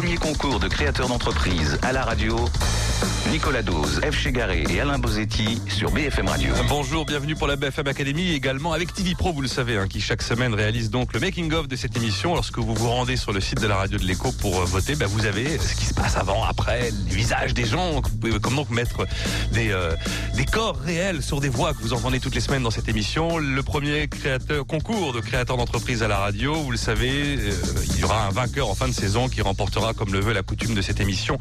premier concours de créateurs d'entreprise à la radio. Nicolas Dose, F. Chegaré et Alain Bozetti sur BFM Radio. Bonjour, bienvenue pour la BFM Academy, également avec TV Pro, vous le savez, hein, qui chaque semaine réalise donc le making-of de cette émission. Lorsque vous vous rendez sur le site de la radio de l'écho pour euh, voter, bah, vous avez ce qui se passe avant, après, les visages des gens. Vous pouvez donc mettre des, euh, des corps réels sur des voix que vous entendez toutes les semaines dans cette émission. Le premier créateur, concours de créateurs d'entreprise à la radio, vous le savez, euh, il y aura un vainqueur en fin de saison qui remportera, comme le veut la coutume de cette émission,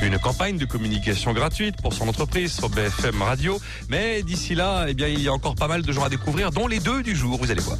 une campagne de communication gratuite pour son entreprise sur BFM Radio. Mais d'ici là, eh bien, il y a encore pas mal de gens à découvrir, dont les deux du jour, vous allez voir.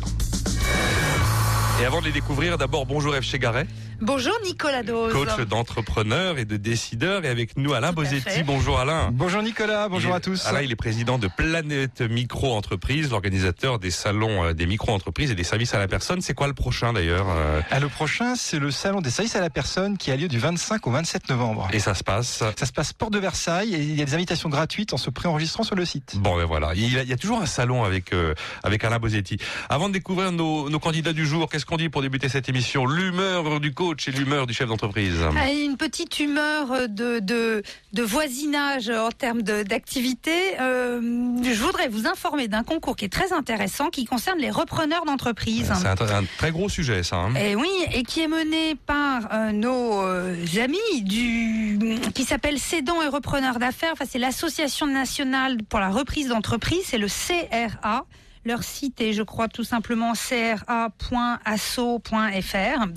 Et avant de les découvrir, d'abord bonjour F. Chegaret. Bonjour Nicolas Dose. Coach d'entrepreneurs et de décideurs. Et avec nous Alain Bozetti. Bonjour Alain. Bonjour Nicolas, bonjour est, à tous. Alain, il est président de Planète Micro Entreprise, l'organisateur des salons des micro-entreprises et des services à la personne. C'est quoi le prochain d'ailleurs ah, Le prochain, c'est le salon des services à la personne qui a lieu du 25 au 27 novembre. Et ça se passe Ça se passe Porte de Versailles et il y a des invitations gratuites en se préenregistrant sur le site. Bon, ben voilà. Il y a, il y a toujours un salon avec, euh, avec Alain Bozetti. Avant de découvrir nos, nos candidats du jour, qu'est-ce qu'on dit pour débuter cette émission? L'humeur du coach et l'humeur du chef d'entreprise Ah, Une petite humeur de, de, de voisinage en termes d'activité. Euh, je voudrais vous informer d'un concours qui est très intéressant qui concerne les repreneurs d'entreprise. C'est un, un très gros sujet, ça. hein. Et oui, et qui est mené par euh, nos euh, amis du qui s'appelle Cédants et repreneurs d'affaires. Enfin, c'est l'association nationale pour la reprise d'entreprise, c'est le CRA. Leur site est, je crois, tout simplement cra.asso.fr.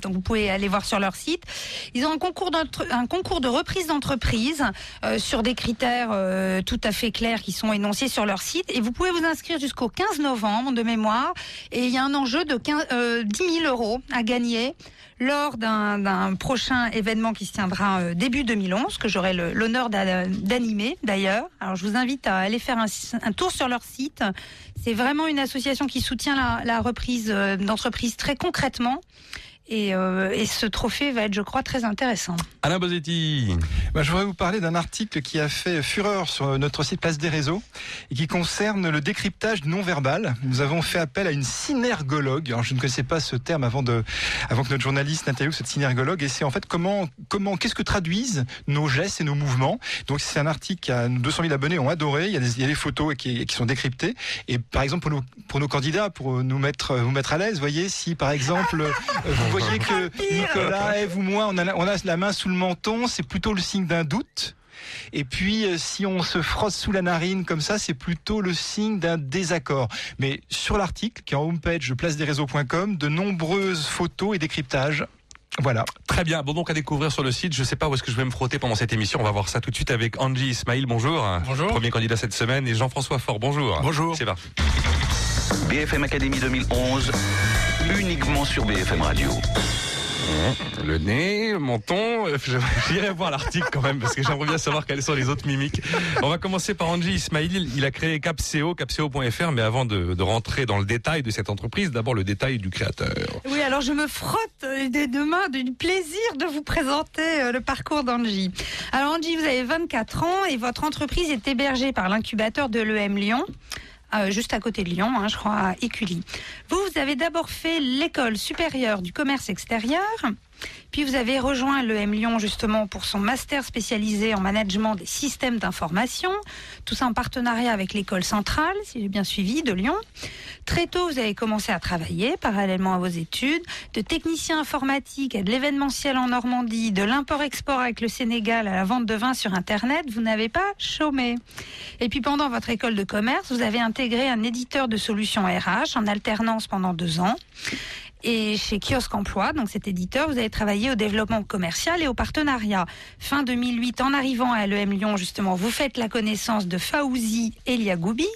Donc, vous pouvez aller voir sur leur site. Ils ont un concours, un concours de reprise d'entreprise euh, sur des critères euh, tout à fait clairs qui sont énoncés sur leur site. Et vous pouvez vous inscrire jusqu'au 15 novembre de mémoire. Et il y a un enjeu de 15, euh, 10 000 euros à gagner lors d'un prochain événement qui se tiendra euh, début 2011, que j'aurai l'honneur d'a- d'animer d'ailleurs. Alors je vous invite à aller faire un, tour sur leur site. C'est vraiment une association qui soutient la, la reprise euh, d'entreprise très concrètement. Et, euh, et ce trophée va être, je crois, très intéressant. Alain Bozetti. Bah, je voudrais vous parler d'un article qui a fait fureur sur notre site Place des Réseaux et qui concerne le décryptage non verbal. Nous avons fait appel à une synergologue. Alors, je ne connaissais pas ce terme avant de, avant que notre journaliste n'interviewe cette synergologue. Et c'est en fait comment, comment, qu'est-ce que traduisent nos gestes et nos mouvements? Donc, c'est un article qui a 200 000 abonnés ont adoré. Il y a des, il y a des photos qui, qui sont décryptées. Et par exemple, pour nos, pour nos candidats, pour nous mettre, vous mettre à l'aise, voyez, si par exemple, vous voyez que Nicolas, Eve ou moi, on a, la- on a la main sous le menton, c'est plutôt le signe d'un doute. Et puis, euh, si on se frotte sous la narine comme ça, c'est plutôt le signe d'un désaccord. Mais sur l'article, qui est en homepage de placedesréseaux.com, de nombreuses photos et décryptages. Voilà. Très bien. Bon, donc à découvrir sur le site. Je sais pas où est-ce que je vais me frotter pendant cette émission. On va voir ça tout de suite avec Angie Ismail. Bonjour. Bonjour. Premier candidat cette semaine. Et Jean-François Fort. Bonjour. Bonjour. C'est parti. BFM Academy 2011, uniquement sur BFM Radio. Le nez, le menton. J'irai voir l'article quand même parce que j'aimerais bien savoir quelles sont les autres mimiques. On va commencer par Angie Ismail. Il a créé Capseo, capseo.fr. Mais avant de, rentrer dans le détail de cette entreprise, d'abord le détail du créateur. Oui, alors je me frotte euh, dès demain du plaisir de vous présenter euh, le parcours d'Angie. Alors Angie, vous avez 24 ans et votre entreprise est hébergée par l'incubateur de l'EM Lyon. Euh, juste à côté de Lyon, hein, je crois, à Écully. Vous, vous avez d'abord fait l'école supérieure du commerce extérieur, puis vous avez rejoint l'EM Lyon justement pour son master spécialisé en management des systèmes d'information, tout ça en partenariat avec l'école centrale, si j'ai bien suivi, de Lyon. Très tôt, vous avez commencé à travailler, parallèlement à vos études, de technicien informatique à de l'événementiel en Normandie, de l'import-export avec le Sénégal à la vente de vin sur Internet, vous n'avez pas chômé. Et puis pendant votre école de commerce, vous avez intégré un éditeur de solutions RH en alternance pendant deux ans. Et chez Kiosque Emploi, donc cet éditeur, vous avez travaillé au développement commercial et au partenariat. Fin 2008, en arrivant à l'EM Lyon, justement, vous faites la connaissance de Faouzi Eliagoubi.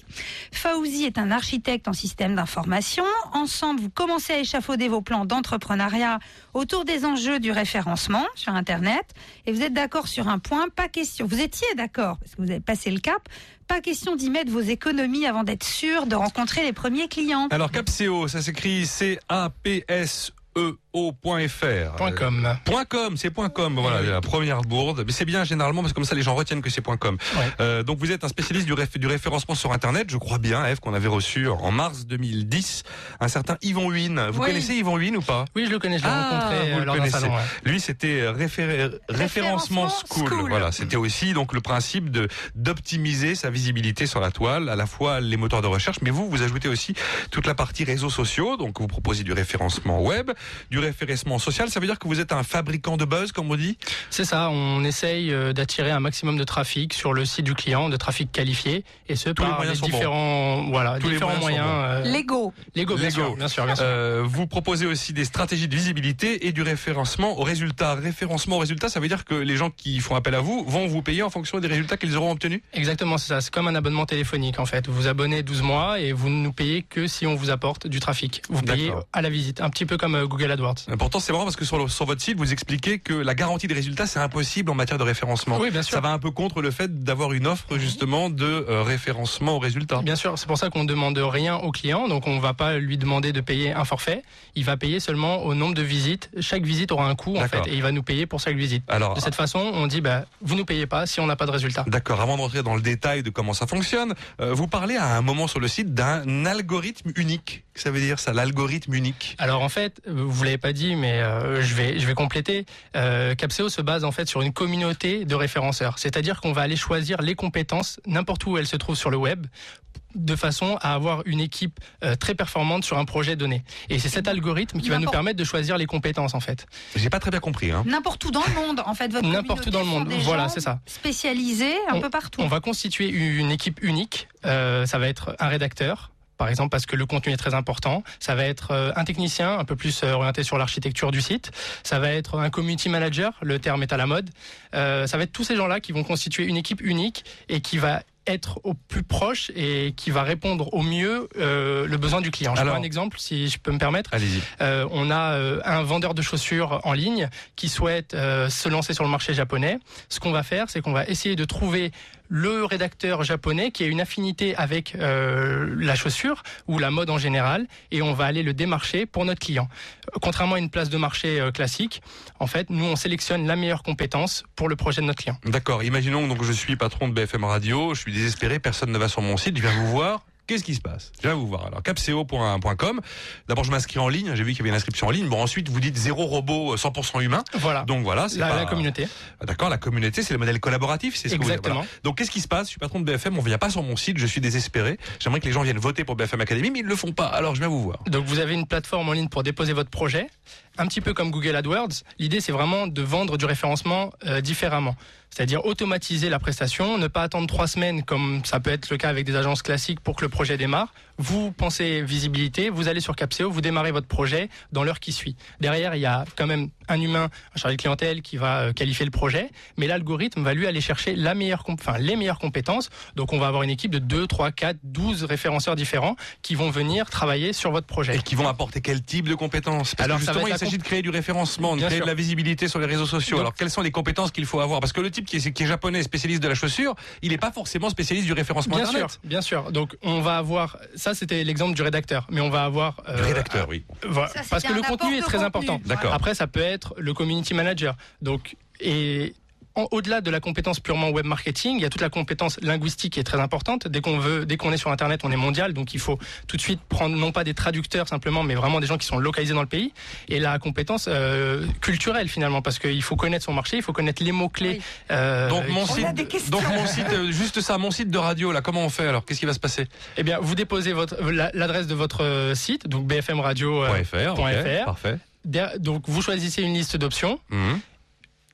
Faouzi est un architecte en système d'information. Ensemble, vous commencez à échafauder vos plans d'entrepreneuriat autour des enjeux du référencement sur Internet. Et vous êtes d'accord sur un point, pas question. Vous étiez d'accord, parce que vous avez passé le cap, pas question d'y mettre vos économies avant d'être sûr de rencontrer les premiers clients. Alors Capseo, ça s'écrit C-A-P-S-E-O. kpco.fr. Point .com. Euh, c'est .com, voilà, la première bourde. Mais c'est bien généralement parce que comme ça les gens retiennent que c'est .com. Euh, donc vous êtes un spécialiste du, réf- du référencement sur Internet, je crois bien, Eve, qu'on avait reçu en mars 2010, un certain Yvon Huyn. Vous connaissez Yvon Huyn ou pas Oui, je le connais, je l'ai Ah, rencontré vous euh, le salon. Lui, c'était euh, référencement school. Voilà, c'était aussi donc le principe de d'optimiser sa visibilité sur la toile, à la fois les moteurs de recherche, mais vous, vous ajoutez aussi toute la partie réseaux sociaux. Donc, vous proposez du référencement web, référencement social. Ça veut dire que vous êtes un fabricant de buzz, comme on dit? C'est ça, on essaye euh, d'attirer un maximum de trafic sur le site du client, de trafic qualifié, et ce Tous les par bons. différents, voilà, Tous les différents moyens euh, Lego. Lego, bien Lego. sûr, bien sûr, bien sûr. Euh, vous proposez aussi des stratégies de visibilité et du référencement aux résultats. Référencement aux résultats, ça veut dire que les gens qui font appel à vous vont vous payer en fonction des résultats qu'ils auront obtenus? Exactement, c'est ça. C'est comme un abonnement téléphonique en fait. Vous vous abonnez 12 mois et vous ne nous payez que si on vous apporte du trafic. Vous payez à la visite, un petit peu comme Google AdWords. Pourtant, c'est marrant parce que sur, le- sur votre site, vous expliquez que la garantie des résultats, c'est impossible en matière de référencement. Oui, bien sûr. Ça va un peu contre le fait d'avoir une offre justement de euh, référencement aux résultats. Bien sûr, c'est pour ça qu'on ne demande rien au client. Donc on ne va pas lui demander de payer un forfait. Il va payer seulement au nombre de visites. Chaque visite aura un coût en fait et il va nous payer pour chaque visite. Alors, De cette façon, on dit bah vous nous payez pas si on n'a pas de résultat. D'accord, avant de rentrer dans le détail de comment ça fonctionne, euh, vous parlez à un moment sur le site d'un algorithme unique. Ça veut dire ça, l'algorithme unique? Alors en fait, euh, vous l'avez pas dit, mais euh, je vais je vais compléter. Euh, Capseo se base en fait sur une communauté de référenceurs, c'est-à-dire qu'on va aller choisir les compétences n'importe où elles se trouvent sur le web de façon à avoir une équipe euh, très performante sur un projet donné. Et c'est cet algorithme qui va nous permettre de choisir les compétences en fait. J'ai pas très bien compris. Hein. N'importe où dans le monde, en fait, votre N'importe où dans le monde. Voilà, c'est ça. Spécialisés un peu partout. On va constituer une équipe unique. Euh, ça va être un rédacteur. Par exemple, parce que le contenu est très important. Ça va être euh, un technicien, un peu plus euh, orienté sur l'architecture du site. Ça va être un community manager, le terme est à la mode. Euh, ça va être tous ces gens-là qui vont constituer une équipe unique et qui va être au plus proche et qui va répondre au mieux euh, le besoin du client. Je Alors- prends un exemple, si je peux me permettre. Allez-y. Euh, on a euh, un vendeur de chaussures en ligne qui souhaite se lancer sur le marché japonais. Ce qu'on va faire, c'est qu'on va essayer de trouver le rédacteur japonais qui a une affinité avec euh, la chaussure ou la mode en général et on va aller le démarcher pour notre client. Contrairement à une place de marché euh, classique, en fait, nous on sélectionne la meilleure compétence pour le projet de notre client. D'accord. Imaginons donc je suis patron de BFM Radio, je suis désespéré, personne ne va sur mon site, je viens vous voir. Qu'est-ce qui se passe? Je viens vous voir. Alors capseo.com. D'abord je m'inscris en ligne. J'ai vu qu'il y avait une inscription en ligne. Bon ensuite vous dites zéro robot, euh, 100% humain. Voilà. Donc voilà, c'est la, pas- la communauté. Ah, D'accord, la communauté, c'est le modèle collaboratif, c'est ce que vous Exactement. voilà. Donc qu'est-ce qui se passe? Je suis patron de BFM, on vient pas sur mon site, je suis désespéré. J'aimerais que les gens viennent voter pour BFM Academy, mais ils le font pas. Alors je viens vous voir. Donc vous avez une plateforme en ligne pour déposer votre projet, un petit peu comme Google AdWords. L'idée c'est vraiment de vendre du référencement euh, différemment, c'est-à-dire automatiser la prestation, ne pas attendre trois semaines comme ça peut être le cas avec des agences classiques pour que le projet démarre. Vous pensez visibilité, vous allez sur Capseo, vous démarrez votre projet dans l'heure qui suit. Derrière il y a quand même un humain, un chargé de clientèle qui va euh, qualifier le projet, mais l'algorithme va lui aller chercher la meilleure, comp- enfin les meilleures compétences. Donc on va avoir une équipe de 2, 3, 4, 12 référenceurs différents qui vont venir travailler sur votre projet. Et qui vont apporter quel type de compétences? Parce Alors, que ça va justement, être il la s'agit de créer du référencement, de Bien créer sûr. de la visibilité sur les réseaux sociaux. Donc- Alors, quelles sont les compétences qu'il faut avoir Parce que le type qui est, qui est japonais, spécialiste de la chaussure, il n'est pas forcément spécialiste du référencement Bien Internet. sûr, bien sûr. Donc on va avoir, ça c'était l'exemple du rédacteur, mais on va avoir euh, rédacteur, oui. voilà, Ça, c'était parce que le contenu est très contenu. important. D'accord. Après ça peut être le community manager. Donc et au-delà de la compétence purement web marketing, il y a toute la compétence linguistique qui est très importante. Dès qu'on veut, dès qu'on est sur Internet, on est mondial, donc il faut tout de suite prendre non pas des traducteurs simplement, mais vraiment des gens qui sont localisés dans le pays. Et la compétence euh, culturelle finalement, parce qu'il faut connaître son marché, il faut connaître les mots clés. Oui. Donc mon On a site, des questions. donc mon site, euh, juste ça, mon site de radio là, comment on fait alors? Qu'est-ce qui va se passer? Eh bien, vous déposez votre la- l'adresse de votre euh, site, donc bfmradio. euh, .fr, ok, point fr. parfait. Donc vous choisissez une liste d'options, Mhm.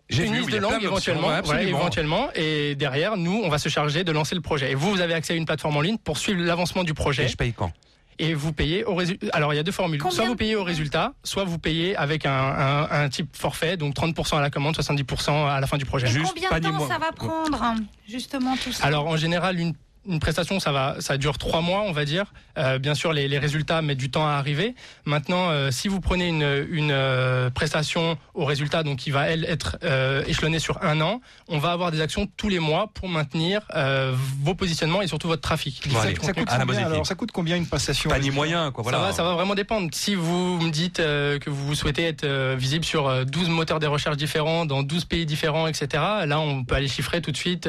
J'ai une vu, liste de langues éventuellement, ouais, éventuellement, et derrière nous on va se charger de lancer le projet. Et vous vous avez accès à une plateforme en ligne pour suivre l'avancement du projet. Et je paye quand? Et vous payez au résultat. Alors il y a deux formules, Combien soit vous payez au résultat, soit vous payez avec un, un, un type forfait, donc 30% à la commande, 70% à la fin du projet. Et Juste combien de temps ça va prendre, justement, tout ça? Alors en général une une prestation, ça va, ça dure trois mois, on va dire. Euh, bien sûr, les, les, résultats mettent du temps à arriver. Maintenant, euh, si vous prenez une, une euh, prestation au résultat, donc qui va elle être euh, échelonnée sur un an, on va avoir des actions tous les mois pour maintenir vos positionnements et surtout votre trafic. ça, ça, coûte combien, alors, ça coûte combien une prestation Panier moyen, quoi. Voilà. Ça va, ça va vraiment dépendre. Si vous me dites que vous souhaitez être visible sur 12 moteurs de recherche différents, dans 12 pays différents, etc., là, on peut aller chiffrer tout de suite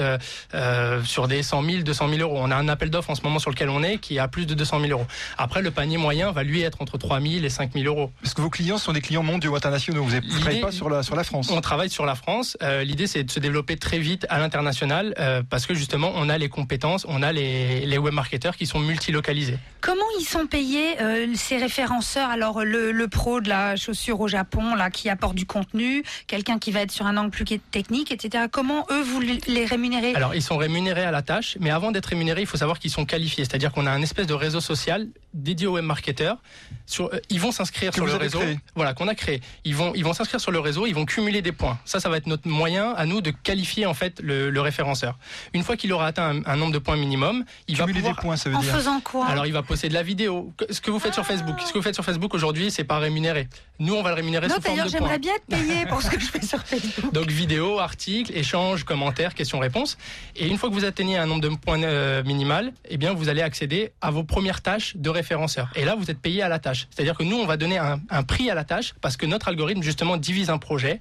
sur des 100 000, 200 000 euros. On a un appel d'offres en ce moment sur lequel on est qui a plus de 200 000 euros. Après, le panier moyen va lui être entre 3 000 et 5 000 euros. Est-ce que vos clients sont des clients mondiaux, internationaux Vous ne travaillez pas sur la, sur la France On travaille sur la France. Euh, L'idée, c'est de se développer très vite à l'international euh, parce que justement, on a les compétences, on a les, les web marketeurs qui sont multilocalisés. Comment ils sont payés, euh, ces référenceurs? Alors, le, le, pro de la chaussure au Japon, là, qui apporte du contenu, quelqu'un qui va être sur un angle plus technique, etc. Comment eux, vous les rémunérez? Alors, ils sont rémunérés à la tâche, mais avant d'être rémunérés, il faut savoir qu'ils sont qualifiés. C'est-à-dire qu'on a un espèce de réseau social dédié aux web marketeurs. Sur, euh, ils vont s'inscrire sur le réseau. Voilà, qu'on a créé. Ils vont, ils vont s'inscrire sur le réseau, ils vont cumuler des points. Ça, ça va être notre moyen à nous de qualifier en fait le, le référenceur. Une fois qu'il aura atteint un, un, nombre de points minimum, il cumuler va pouvoir... des points, ça veut en dire. faisant quoi? Alors, il va poster de la vidéo. Ce que vous faites ah. sur Facebook, ce que vous faites sur Facebook aujourd'hui, c'est pas rémunéré. Nous, on va le rémunérer non, sous forme de points. j'aimerais bien être payé pour ce que je fais sur Facebook. Donc, vidéo, articles, échanges, commentaires, questions-réponses. Et une fois que vous atteignez un nombre de points euh, minimal, eh bien, vous allez accéder à vos premières tâches de référenceur. Et là, vous êtes payé à la tâche. C'est-à-dire que nous, on va donner un, un prix à la tâche parce que notre algorithme, justement, divise un projet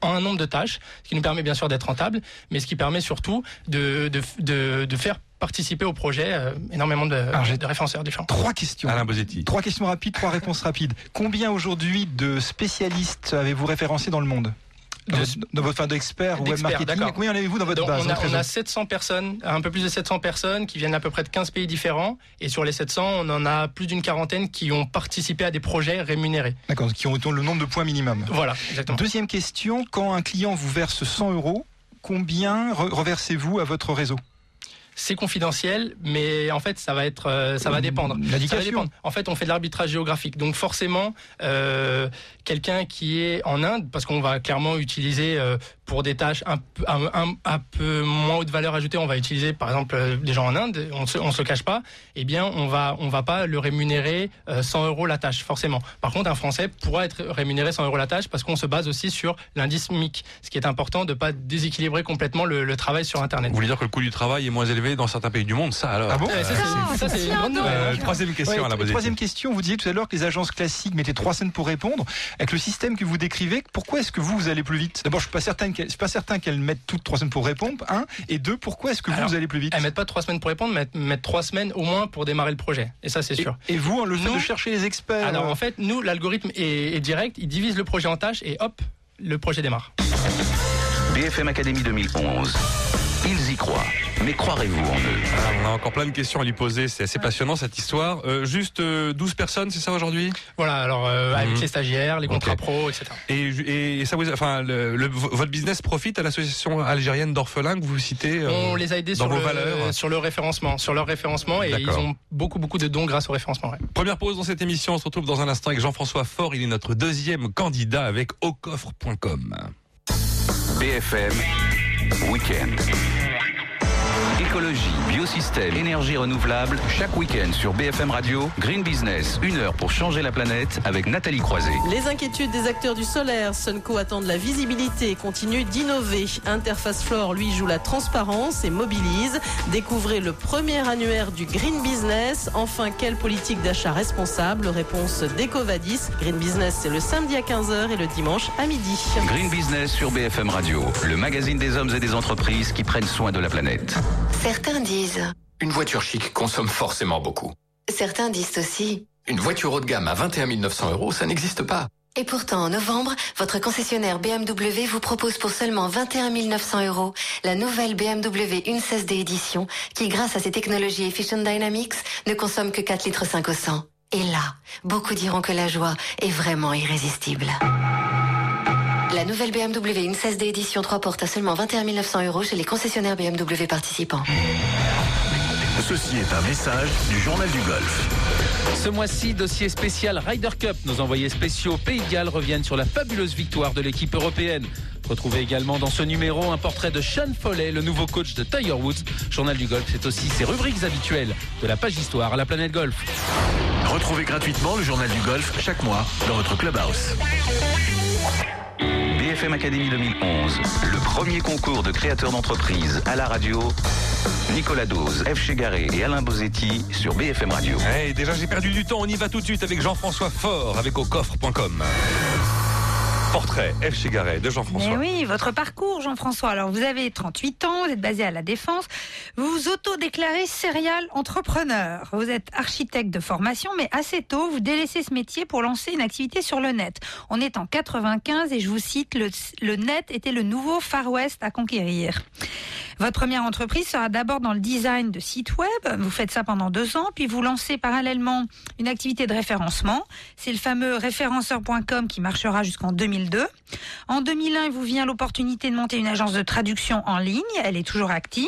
en un nombre de tâches, ce qui nous permet bien sûr d'être rentable, mais ce qui permet surtout de, de, de, de faire participer au projet euh, énormément de, Alors, de référenceurs différents. Trois questions. Alain Bosetti. Trois questions rapides, trois réponses rapides. Combien aujourd'hui de spécialistes avez-vous référencé dans le monde? De votre fin d'expert web marketing. Combien en avez-vous dans votre base on a, on a 700 personnes, un peu plus de 700 personnes qui viennent à peu près de 15 pays différents. Et sur les 700, on en a plus d'une quarantaine qui ont participé à des projets rémunérés. D'accord, qui ont le nombre de points minimum. Voilà, exactement. Deuxième question, quand un client vous verse 100 euros, combien reversez-vous à votre réseau? C'est confidentiel, mais en fait, ça va être, euh, ça va dépendre. Ça va dépendre. En fait, on fait de l'arbitrage géographique, donc forcément, euh, quelqu'un qui est en Inde, parce qu'on va clairement utiliser euh, pour des tâches un, un, un, un, peu moins haute valeur ajoutée, on va utiliser par exemple euh, des gens en Inde, on se, on se cache pas, eh bien on va on va pas le rémunérer 100 euh, euros la tâche forcément. Par contre, un Français pourra être rémunéré 100 euros la tâche parce qu'on se base aussi sur l'indice MIC, ce qui est important de pas déséquilibrer complètement le, le, travail sur Internet. Vous voulez dire que le coût du travail est moins élevé dans certains pays du monde, ça alors Ah bon Ça c'est une grande euh, Troisième question ouais, à la Troisième question, vous disiez tout à l'heure que les agences classiques mettaient 3 cents pour répondre. Avec le système que vous décrivez, pourquoi est-ce que vous, vous allez plus vite? D'abord, je suis pas certain je suis pas certain qu'elle mettent toutes trois semaines pour répondre, un, et deux, pourquoi est-ce que vous, Alors, vous allez plus vite? Elles mettent pas trois semaines pour répondre, mais elles mettent trois semaines au moins pour démarrer le projet. Et ça, c'est sûr. Et, et vous, le fait nous, de chercher les experts Alors, en fait, nous, l'algorithme est, est direct, il divise le projet en tâches et hop, le projet démarre. BFM Academy 2011. Ils y croient. Mais croirez-vous en eux? Alors, On a encore plein de questions à lui poser. C'est assez passionnant cette histoire. Euh, juste euh, 12 personnes, c'est ça aujourd'hui? Voilà. Alors euh, avec mmh. les stagiaires, les contrats okay. pro, etc. Et, et ça vous, enfin, le, le, votre business profite à l'association algérienne d'orphelins que vous citez euh, On les a aidés dans sur vos le, valeurs? sur le référencement, sur leur référencement, et ils ont beaucoup beaucoup de dons grâce au référencement. Ouais. Première pause dans cette émission. On se retrouve dans un instant avec Jean-François Faure. Il est notre deuxième candidat avec aucoffre.com. BFM Week-end. Écologie, biosystème, énergie renouvelable, chaque week-end sur BFM Radio, Green Business, une heure pour changer la planète avec Nathalie Croiset. Les inquiétudes des acteurs du solaire, Sunco attend de la visibilité et continue d'innover. Interface Floor, lui, joue la transparence et mobilise. Découvrez le premier annuaire du Green Business. Enfin, quelle politique d'achat responsable? Réponse d'Ecovadis. Green Business, c'est le samedi à 15h et le dimanche à midi. Green Business sur BFM Radio, le magazine des hommes et des entreprises qui prennent soin de la planète. Certains disent Une voiture chic consomme forcément beaucoup. Certains disent aussi Une voiture haut de gamme à 21 900 euros, ça n'existe pas. Et pourtant, en novembre, votre concessionnaire BMW vous propose pour seulement 21 900 euros la nouvelle BMW 1.16D édition qui, grâce à ses technologies Efficient Dynamics, ne consomme que 4 litres 5 au 100. Et là, beaucoup diront que la joie est vraiment irrésistible. La nouvelle BMW 1.16D édition 3 portes à seulement 21 900 euros chez les concessionnaires BMW participants. Ceci est un message du Journal du Golf. Ce mois-ci, dossier spécial Ryder Cup. Nos envoyés spéciaux Pays de Galles reviennent sur la fabuleuse victoire de l'équipe européenne. Retrouvez également dans ce numéro un portrait de Sean Foley, le nouveau coach de Tiger Woods. Journal du golf, c'est aussi ses rubriques habituelles de la page histoire à la planète golf. Retrouvez gratuitement le journal du golf chaque mois dans votre clubhouse. BFM Academy 2011, le premier concours de créateurs d'entreprise à la radio. Nicolas Dose, F. Chegaré et Alain Bozetti sur BFM Radio. Hey, déjà j'ai perdu du temps, on y va tout de suite avec Jean-François Fort avec aucoffre.com. Portrait F. Chegaret de Jean-François. Oui, votre parcours, Jean-François. Alors, vous avez 38 ans, vous êtes basé à la Défense. Vous vous auto-déclarez serial entrepreneur. Vous êtes architecte de formation, mais assez tôt, vous délaissez ce métier pour lancer une activité sur le net. On est en 95 et je vous cite, le, le net était le nouveau Far West à conquérir. Votre première entreprise sera d'abord dans le design de sites web. Vous faites ça pendant deux ans, puis vous lancez parallèlement une activité de référencement. C'est le fameux référenceur.com qui marchera jusqu'en 2002. En 2001, il vous vient l'opportunité de monter une agence de traduction en ligne. Elle est toujours active.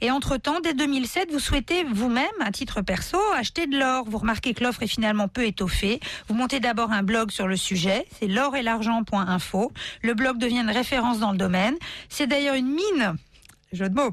Et entre-temps, dès 2007, vous souhaitez vous-même, à titre perso, acheter de l'or. Vous remarquez que l'offre est finalement peu étoffée. Vous montez d'abord un blog sur le sujet. C'est l'or et l'argent.info. Le blog devient une référence dans le domaine. C'est d'ailleurs une mine jeu de mots.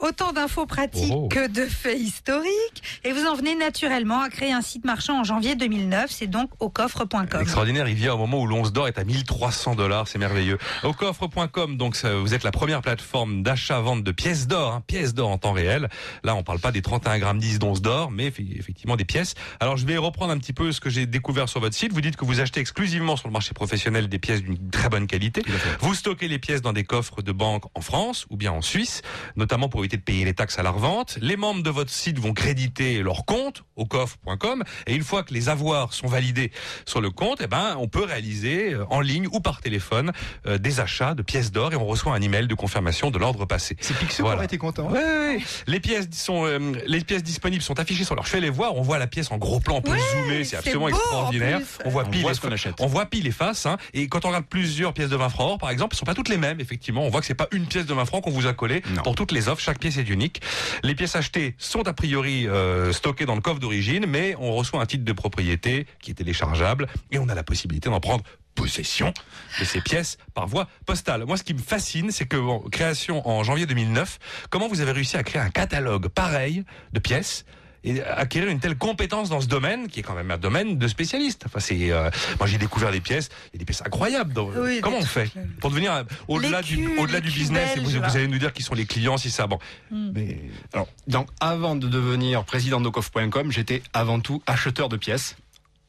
Autant d'infos pratiques Oh. que de faits historiques. Et vous en venez naturellement à créer un site marchand en janvier 2009. C'est donc au coffre.com. Extraordinaire, il vient au moment où l'once d'or est à 1300 dollars, c'est merveilleux. Au coffre.com, donc vous êtes la première plateforme d'achat-vente de pièces d'or, hein, pièces d'or en temps réel. Là, on parle pas des 31 grammes 10 d'once d'or, mais effe- effectivement des pièces. Alors, je vais reprendre un petit peu ce que j'ai découvert sur votre site. Vous dites que vous achetez exclusivement sur le marché professionnel des pièces d'une très bonne qualité. Vous stockez les pièces dans des coffres de banque en France ou bien en Suisse, notamment pour éviter de payer les taxes à la revente. Les membres de votre site vont créditer leur compte au coffre.com et une fois que les avoirs sont validés sur le compte, eh ben, on peut réaliser euh, en ligne ou par téléphone euh, des achats de pièces d'or et on reçoit un email de confirmation de l'ordre passé. C'est Picsou Voilà. été content. hein. Ouais, ouais, ouais. Les pièces sont, euh, les pièces disponibles sont affichées sur leur. Je fais les voir. On voit la pièce en gros plan, on peut Ouais, zoomer, c'est absolument beau, extraordinaire. On voit On pile voit les ce qu'on achète. On voit pile les faces. Hein, et quand on regarde plusieurs pièces de 20 francs or, par exemple, elles sont pas toutes les mêmes. Effectivement, on voit que c'est pas une pièce de 20 francs qu'on vous a collée Pour toutes les offres. Chaque pièce est unique. Les pièces achetées sont a priori euh, stockées dans le coffre d'origine, mais on reçoit un titre de propriété qui est téléchargeable et on a la possibilité d'en prendre possession de ces pièces par voie postale. Moi, ce qui me fascine, c'est que bon, création en janvier 2009, comment vous avez réussi à créer un catalogue pareil de pièces et acquérir une telle compétence dans ce domaine qui est quand même un domaine de spécialiste. Enfin, c'est euh, moi j'ai découvert des pièces, il y a des pièces incroyables. dans- Oui, des comment on fait pour devenir euh, au-delà du au-delà du business et vous, allez nous dire qui sont les clients si ça bon. Mais, alors, donc, avant de devenir président d'Ocoff.com, j'étais avant tout acheteur de pièces.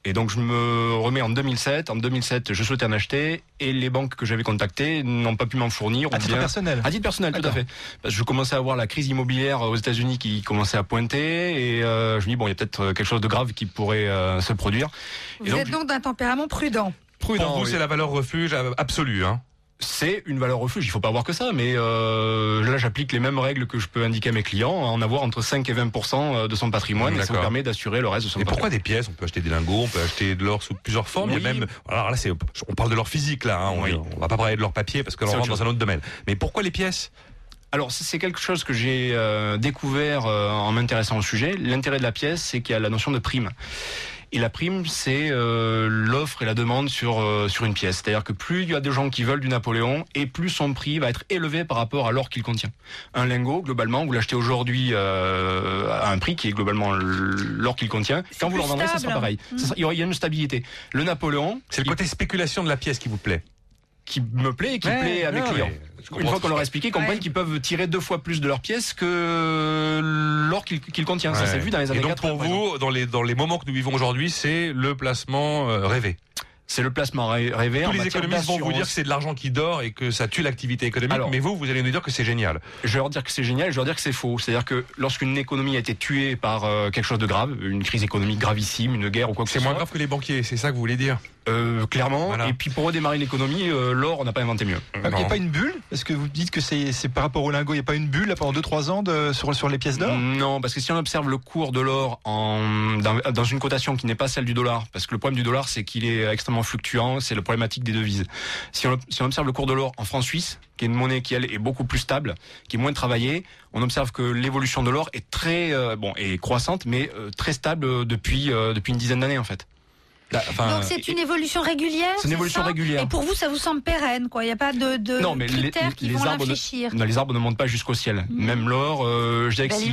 Et donc, je me remets en 2007. En 2007, je souhaitais en acheter et les banques que j'avais contactées n'ont pas pu m'en fournir. À titre bien- personnel. À titre personnel, tout à fait. Parce que je commençais à voir la crise immobilière aux États-Unis qui commençait à pointer et euh, je me dis bon, il y a peut-être euh, quelque chose de grave qui pourrait euh, se produire. Et Vous donc, êtes donc d'un tempérament prudent. prudent, Pour vous, oui. c'est la valeur refuge euh, absolue. Hein. C'est une valeur refuge, il faut pas voir que ça, mais euh, là j'applique les mêmes règles que je peux indiquer à mes clients, en avoir entre 5 et 20 de son patrimoine, et ça me D'accord. permet d'assurer le reste de son Et patrimoine. pourquoi des pièces On peut acheter des lingots, on peut acheter de l'or sous plusieurs formes. Oui. même, alors là, c'est, on parle de l'or physique là. Hein, on, Oui. on va pas parler de l'or papier parce que là, C'est on rentre dans un autre domaine. Mais pourquoi les pièces? Alors c'est- c'est quelque chose que j'ai euh, découvert euh, en m'intéressant au sujet. L'intérêt de la pièce, c'est qu'il y a la notion de prime. Et la prime, c'est euh, l'offre et la demande sur euh, sur une pièce. C'est-à-dire que plus il y a de gens qui veulent du Napoléon, et plus son prix va être élevé par rapport à l'or qu'il contient. Un lingot, globalement, vous l'achetez aujourd'hui euh, à un prix qui est globalement l'or qu'il contient. Quand vous le revendrez, ça sera pareil. Ça sera- il y a une stabilité. Le Napoléon, C'est le il- côté spéculation de la pièce qui vous plaît. Qui me plaît et qui Ouais, plaît à mes non, clients. Une fois qu'on leur a expliqué, ils comprennent Ouais. qu'ils peuvent tirer deux fois plus de leurs pièces que l'or qu'il qu'il contient. Ça s'est vu dans les années Et donc 80, pour vous, dans les dans les moments que nous vivons aujourd'hui, c'est le placement euh, rêvé. C'est le placement rêvé. en Tous les économistes vont vous dire que c'est de l'argent qui dort et que ça tue l'activité économique. Alors- mais vous, vous allez nous dire que c'est génial. Je vais leur dire que c'est génial, je vais leur dire que c'est faux. C'est-à-dire que lorsqu'une économie a été tuée par euh, quelque chose de grave, une crise économique gravissime, une guerre ou quoi que ce C'est soit, moins grave que les banquiers, c'est ça que vous voulez dire? Euh, clairement. Voilà. Et puis pour redémarrer une économie, euh, l'or, on n'a pas inventé mieux. Ah, Il n'y a pas une bulle Parce que vous dites que c'est par rapport au lingot, il n'y a pas une bulle là, pendant 2-3 ans de, sur, sur les pièces d'or Non, parce que si on observe le cours de l'or dans, dans une cotation qui n'est pas celle du dollar, parce que le problème du dollar, c'est qu'il est extrêmement fluctuant, c'est la problématique des devises. Si on, si on observe le cours de l'or en franc suisse, qui est une monnaie qui elle est beaucoup plus stable, qui est moins travaillée, on observe que l'évolution de l'or est très euh, bon est croissante, mais euh, très stable depuis euh, depuis une dizaine d'années en fait. Donc c'est une évolution régulière C'est une évolution régulière. Et pour vous, ça vous semble pérenne, quoi Il n'y a pas de, de Non, mais les, critères qui les vont arbres, ne, non, les arbres ne montent pas jusqu'au ciel. Même l'or, euh, je dirais que si,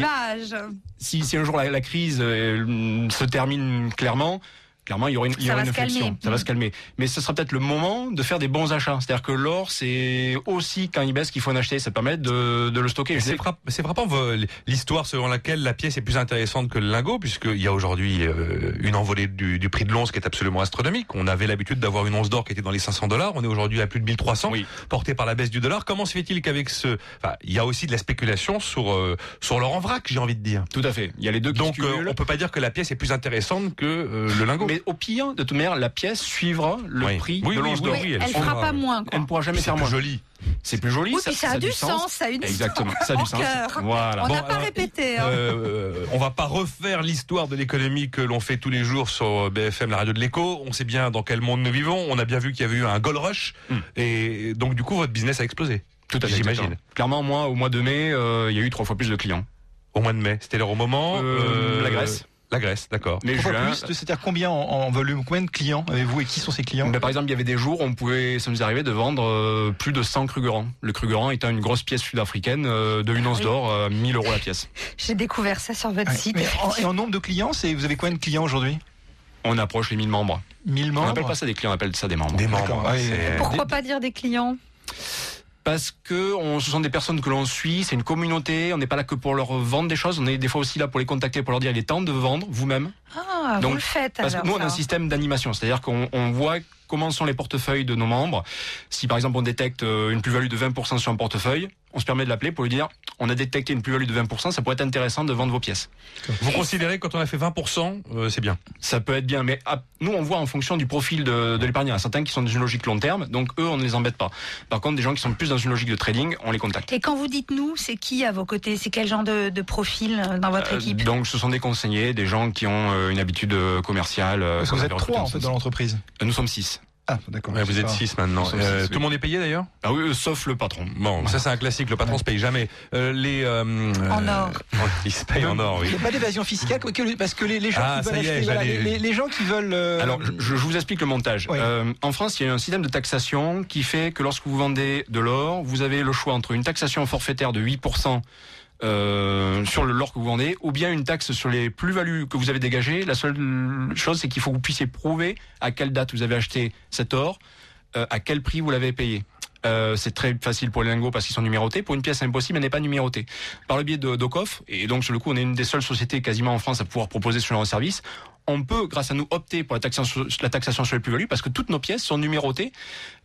si, si un jour la, la crise euh, se termine clairement, clairement il y aura une, il y Ça aura va une se inflexion. calmer. Ça va Mm. se calmer. Mais ce sera peut-être le moment de faire des bons achats. C'est-à-dire que l'or, c'est aussi quand il baisse qu'il faut en acheter. Ça permet de, de le stocker. Je C'est sais- frapp- c'est frappant vo- l'histoire selon laquelle la pièce est plus intéressante que le lingot, puisqu'il y a aujourd'hui euh, une envolée du, du prix de l'once qui est absolument astronomique. On avait l'habitude d'avoir une once d'or qui était dans les 500 dollars. On est aujourd'hui à plus de 1300, Oui. porté par la baisse du dollar. Comment se fait-il qu'avec ce, enfin, il y a aussi de la spéculation sur euh, sur l'or en vrac, j'ai envie de dire. Tout à fait. Il y a les deux qui Donc euh, on peut pas dire que la pièce est plus intéressante que euh, le lingot. Mais au pire, de toute manière, la pièce suivra le Oui. prix Oui, de l'once oui, d'or. elle suivra, fera pas moins, quoi. Elle ne pourra jamais faire moins. joli. C'est plus joli. Oui, puis ça, a du sens, ça a une Exactement. Ça a du En sens. Voilà. On Bon, n'a pas alors, répété. hein. Euh, on va pas refaire l'histoire de l'économie que l'on fait tous les jours sur BFM, la radio de l'écho. On sait bien dans quel monde nous vivons. On a bien vu qu'il y avait eu un gold rush. Hmm. Et donc, du coup, votre business a explosé. Tout à fait. J'imagine. Clairement, moi, au mois de mai, euh, il y a eu trois fois plus de clients. Au mois de mai. C'était l'heure au moment. Euh, la Grèce. La Grèce, d'accord. Mais juin, plus de- C'est-à-dire combien en, en volume Combien de clients avez-vous et qui sont ces clients? Ben, par exemple, il y avait des jours où on pouvait, ça nous arrivait de vendre euh, plus de 100 Krugerrand. Le Krugerrand étant une grosse pièce sud-africaine euh, de une once d'or, euh, 1000 euros la pièce. J'ai découvert ça sur votre Ouais. site. Mais en- Et en nombre de clients, c'est vous avez combien de clients aujourd'hui? On approche les 1000 membres. 1000 On membres n'appelle pas ça des clients, on appelle ça des membres. Des membres. Ouais. Pourquoi pas dire des clients? Parce que on, ce sont des personnes que l'on suit, c'est une communauté, on n'est pas là que pour leur vendre des choses, on est des fois aussi là pour les contacter, pour leur dire il est temps de vendre vous-même. Ah, Donc, vous le faites Parce alors. que nous, on a un système d'animation, c'est-à-dire qu'on on voit comment sont les portefeuilles de nos membres. Si par exemple on détecte euh, une plus-value de 20% sur un portefeuille, on se permet de l'appeler pour lui dire on a détecté une plus-value de 20%, ça pourrait être intéressant de vendre vos pièces. Vous considérez que quand on a fait 20%, euh, c'est bien. Ça peut être bien, mais nous on voit en fonction du profil de, de l'épargnant. Il y en a Certains qui sont dans une logique long terme, donc eux on ne les embête pas. Par contre, des gens qui sont plus dans une logique de trading, on les contacte. Et quand vous dites nous, c'est qui à vos côtés? C'est quel genre de, de profil euh, dans votre Euh, équipe? donc ce sont des conseillers, des gens qui ont euh, une habitude commerciale. euh, Parce que qu'on vous êtes trois en fait dans l'entreprise. Euh, Nous sommes six. Ah, d'accord. Ouais, vous êtes pas- 6 maintenant. Euh, six, tout oui. le monde est payé d'ailleurs? Ah oui, euh, sauf le patron. Bon, ça c'est un classique. Le patron se paye jamais. Euh, les euh, En euh, or. Il se paye en or, Il oui. n'y a pas d'évasion fiscale parce que les, les gens Ah, qui ça veulent y est, acheter, voilà, les, les- les gens qui veulent. euh, Alors, je, je vous explique le montage. Euh, en France, il y a un système de taxation qui fait que lorsque vous vendez de l'or, vous avez le choix entre une taxation forfaitaire de 8% euh, sur le l'or que vous vendez, ou bien une taxe sur les plus-values que vous avez dégagées. La seule chose, c'est qu'il faut que vous puissiez prouver à quelle date vous avez acheté cet or, euh, à quel prix vous l'avez payé. Euh, c'est très facile pour les lingots parce qu'ils sont numérotés. Pour une pièce impossible, elle n'est pas numérotée. Par le biais de d'Ocof, et donc sur le coup, on est une des seules sociétés quasiment en France à pouvoir proposer ce genre de service. On peut, grâce à nous, opter pour la taxation, la taxation sur les plus-values parce que toutes nos pièces sont numérotées.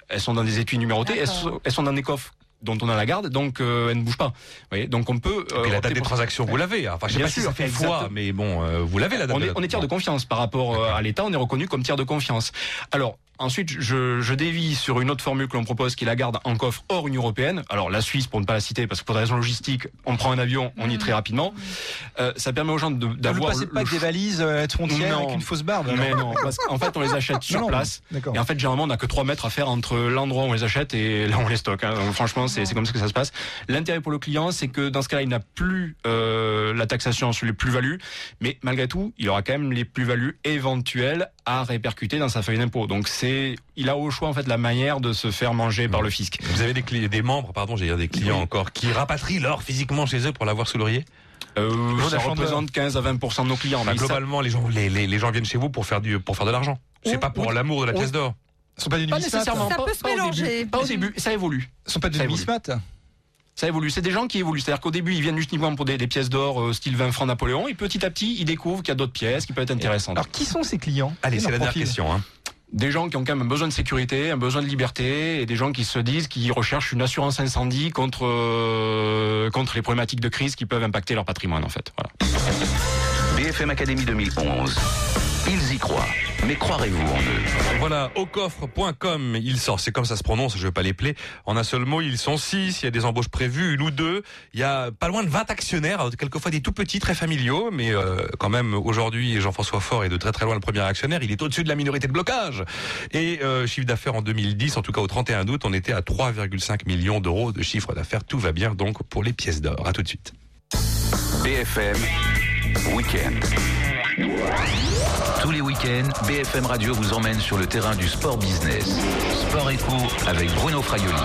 Elles sont dans des étuis numérotés. Elles D'accord. sont, elles sont dans des coffres dont on a la garde, donc euh, elles ne bougent pas. Vous voyez donc on peut. Et puis la date des transactions, vous l'avez. Enfin, je sais Bien pas si sûr, ça fait exactement. fois, mais bon, euh, vous l'avez la date. on est, on est tiers de confiance par rapport euh, à l'État, on est reconnu comme tiers de confiance. Alors, ensuite, je, je dévie sur une autre formule que l'on propose qui est la garde en coffre hors Union Européenne. Alors, la Suisse, pour ne pas la citer, parce que pour des raisons logistiques, on prend un avion, on y est très rapidement. Euh, ça permet aux gens de- Vous ne d'avoir... passez pas le des valises euh, à être frontière Non. avec une fausse barbe. alors. Mais non, parce qu'en fait, on les achète sur Non, place. Et en fait, généralement, on n'a que 3 mètres à faire entre l'endroit où on les achète et là où on les stocke. hein. Donc, franchement, c'est c'est comme ça que ça se passe. L'intérêt pour le client, c'est que dans ce cas-là, il n'a plus euh, la taxation sur les plus-values, mais malgré tout, il aura quand même les plus-values éventuelles à répercuter dans sa feuille d'impôt. Donc, c'est, il a au choix en fait la manière de se faire manger par le fisc. Vous avez des, cli- des membres, pardon, j'ai dire des clients Oui. encore, qui rapatrient l'or physiquement chez eux pour l'avoir sous l'oreiller Euh, ça représente 15 à 20 de nos clients. Bah, mais ça- Globalement, les gens, les, les, les gens viennent chez vous pour faire du, pour faire de l'argent. C'est pas pour l'amour de la pièce d'or. Ce sont pas des pas nécessairement. Ça pas- peut se pas au mélanger. début. Pas au début. Ça évolue. Ce sont pas des Ça évolue. numismates. Ça évolue. C'est des gens qui évoluent. C'est-à-dire qu'au début, ils viennent uniquement pour des, des pièces d'or euh, style 20 francs Napoléon. Et petit à petit, ils découvrent qu'il y a d'autres pièces qui peuvent être intéressantes. Alors qui sont ces clients? Allez, c'est la dernière question. Hein. Des gens qui ont quand même un besoin de sécurité, un besoin de liberté, et des gens qui se disent qu'ils recherchent une assurance incendie contre euh, contre les problématiques de crise qui peuvent impacter leur patrimoine en fait. BFM Académie 2011. Ils y croient. Mais croirez-vous en eux? Voilà, aucoffre.com, il sort, c'est comme ça se prononce, je vais pas les plaire. En un seul mot, ils sont six, il y a des embauches prévues, une ou deux. Il y a pas loin de 20 actionnaires, quelquefois des tout petits, très familiaux, mais euh, quand même, aujourd'hui, Jean-François Faure est de très très loin le premier actionnaire, il est au-dessus de la minorité de blocage. Et euh, chiffre d'affaires en 2010, en tout cas au 31 août, on était à 3,5 millions d'euros de chiffre d'affaires. Tout va bien donc pour les pièces d'or. À tout de suite. BFM Week-end. Tous les week-ends, BFM Radio vous emmène sur le terrain du sport business. Sport Éco avec Bruno Fraioli.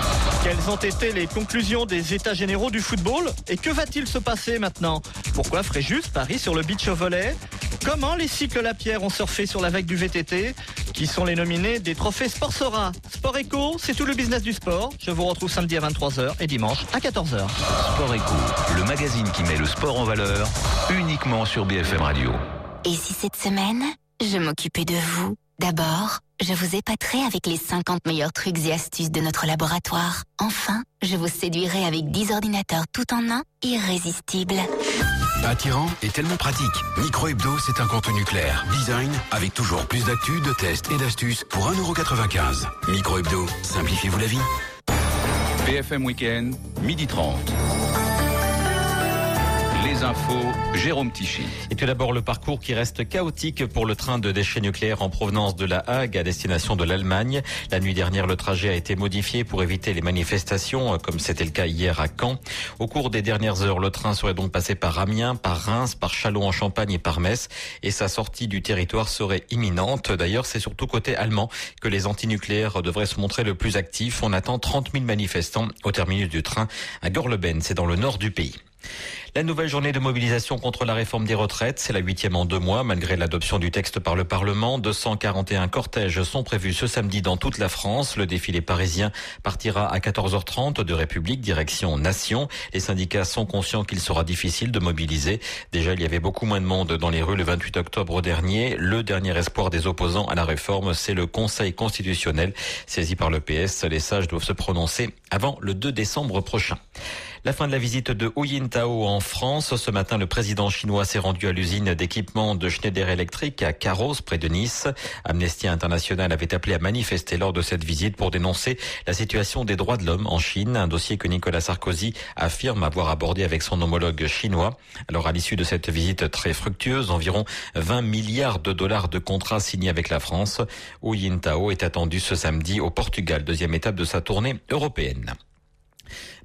Quelles ont été les conclusions des états généraux du football Et que va-t-il se passer maintenant? Pourquoi Fréjus parie sur le beach au volet Comment les cycles La Pierre ont surfé sur la vague du VTT Qui sont les nominés des trophées Sport Sora Sport Éco, c'est tout le business du sport. Je vous retrouve samedi à 23h et dimanche à 14h. Sport Éco, le magazine qui met le sport en valeur, uniquement sur BFM Radio. Et si cette semaine, je m'occupais de vous D'abord, je vous épaterai avec les 50 meilleurs trucs et astuces de notre laboratoire. Enfin, je vous séduirai avec 10 ordinateurs tout en un, irrésistibles. Attirant et tellement pratique. Micro Hebdo, c'est un contenu clair. Design, avec toujours plus d'actu, de tests et d'astuces pour 1,95€. Micro Hebdo, simplifiez-vous la vie. BFM Weekend, midi 30. Les infos, Jérôme Tichy. Et tout d'abord, le parcours qui reste chaotique pour le train de déchets nucléaires en provenance de la Hague à destination de l'Allemagne. La nuit dernière, le trajet a été modifié pour éviter les manifestations, comme c'était le cas hier à Caen. Au cours des dernières heures, le train serait donc passé par Amiens, par Reims, par Châlons-en-Champagne et par Metz. Et sa sortie du territoire serait imminente. D'ailleurs, c'est surtout côté allemand que les antinucléaires devraient se montrer le plus actifs. On attend 30 000 manifestants au terminus du train à Gorleben. C'est dans le nord du pays. La nouvelle journée de mobilisation contre la réforme des retraites, c'est la huitième en deux mois. Malgré l'adoption du texte par le Parlement, 241 cortèges sont prévus ce samedi dans toute la France. Le défilé parisien partira à 14h30 de République direction Nation. Les syndicats sont conscients qu'il sera difficile de mobiliser. Déjà, il y avait beaucoup moins de monde dans les rues le 28 octobre dernier. Le dernier espoir des opposants à la réforme, c'est le Conseil constitutionnel. Saisi par le PS, les sages doivent se prononcer avant le 2 décembre prochain. La fin de la visite de Hu Jintao en France. Ce matin, le président chinois s'est rendu à l'usine d'équipement de Schneider Electric à Carros, près de Nice. Amnesty International avait appelé à manifester lors de cette visite pour dénoncer la situation des droits de l'homme en Chine, un dossier que Nicolas Sarkozy affirme avoir abordé avec son homologue chinois. Alors, à l'issue de cette visite très fructueuse, environ 20 milliards de dollars de contrats signés avec la France. Hu Jintao est attendu ce samedi au Portugal, deuxième étape de sa tournée européenne.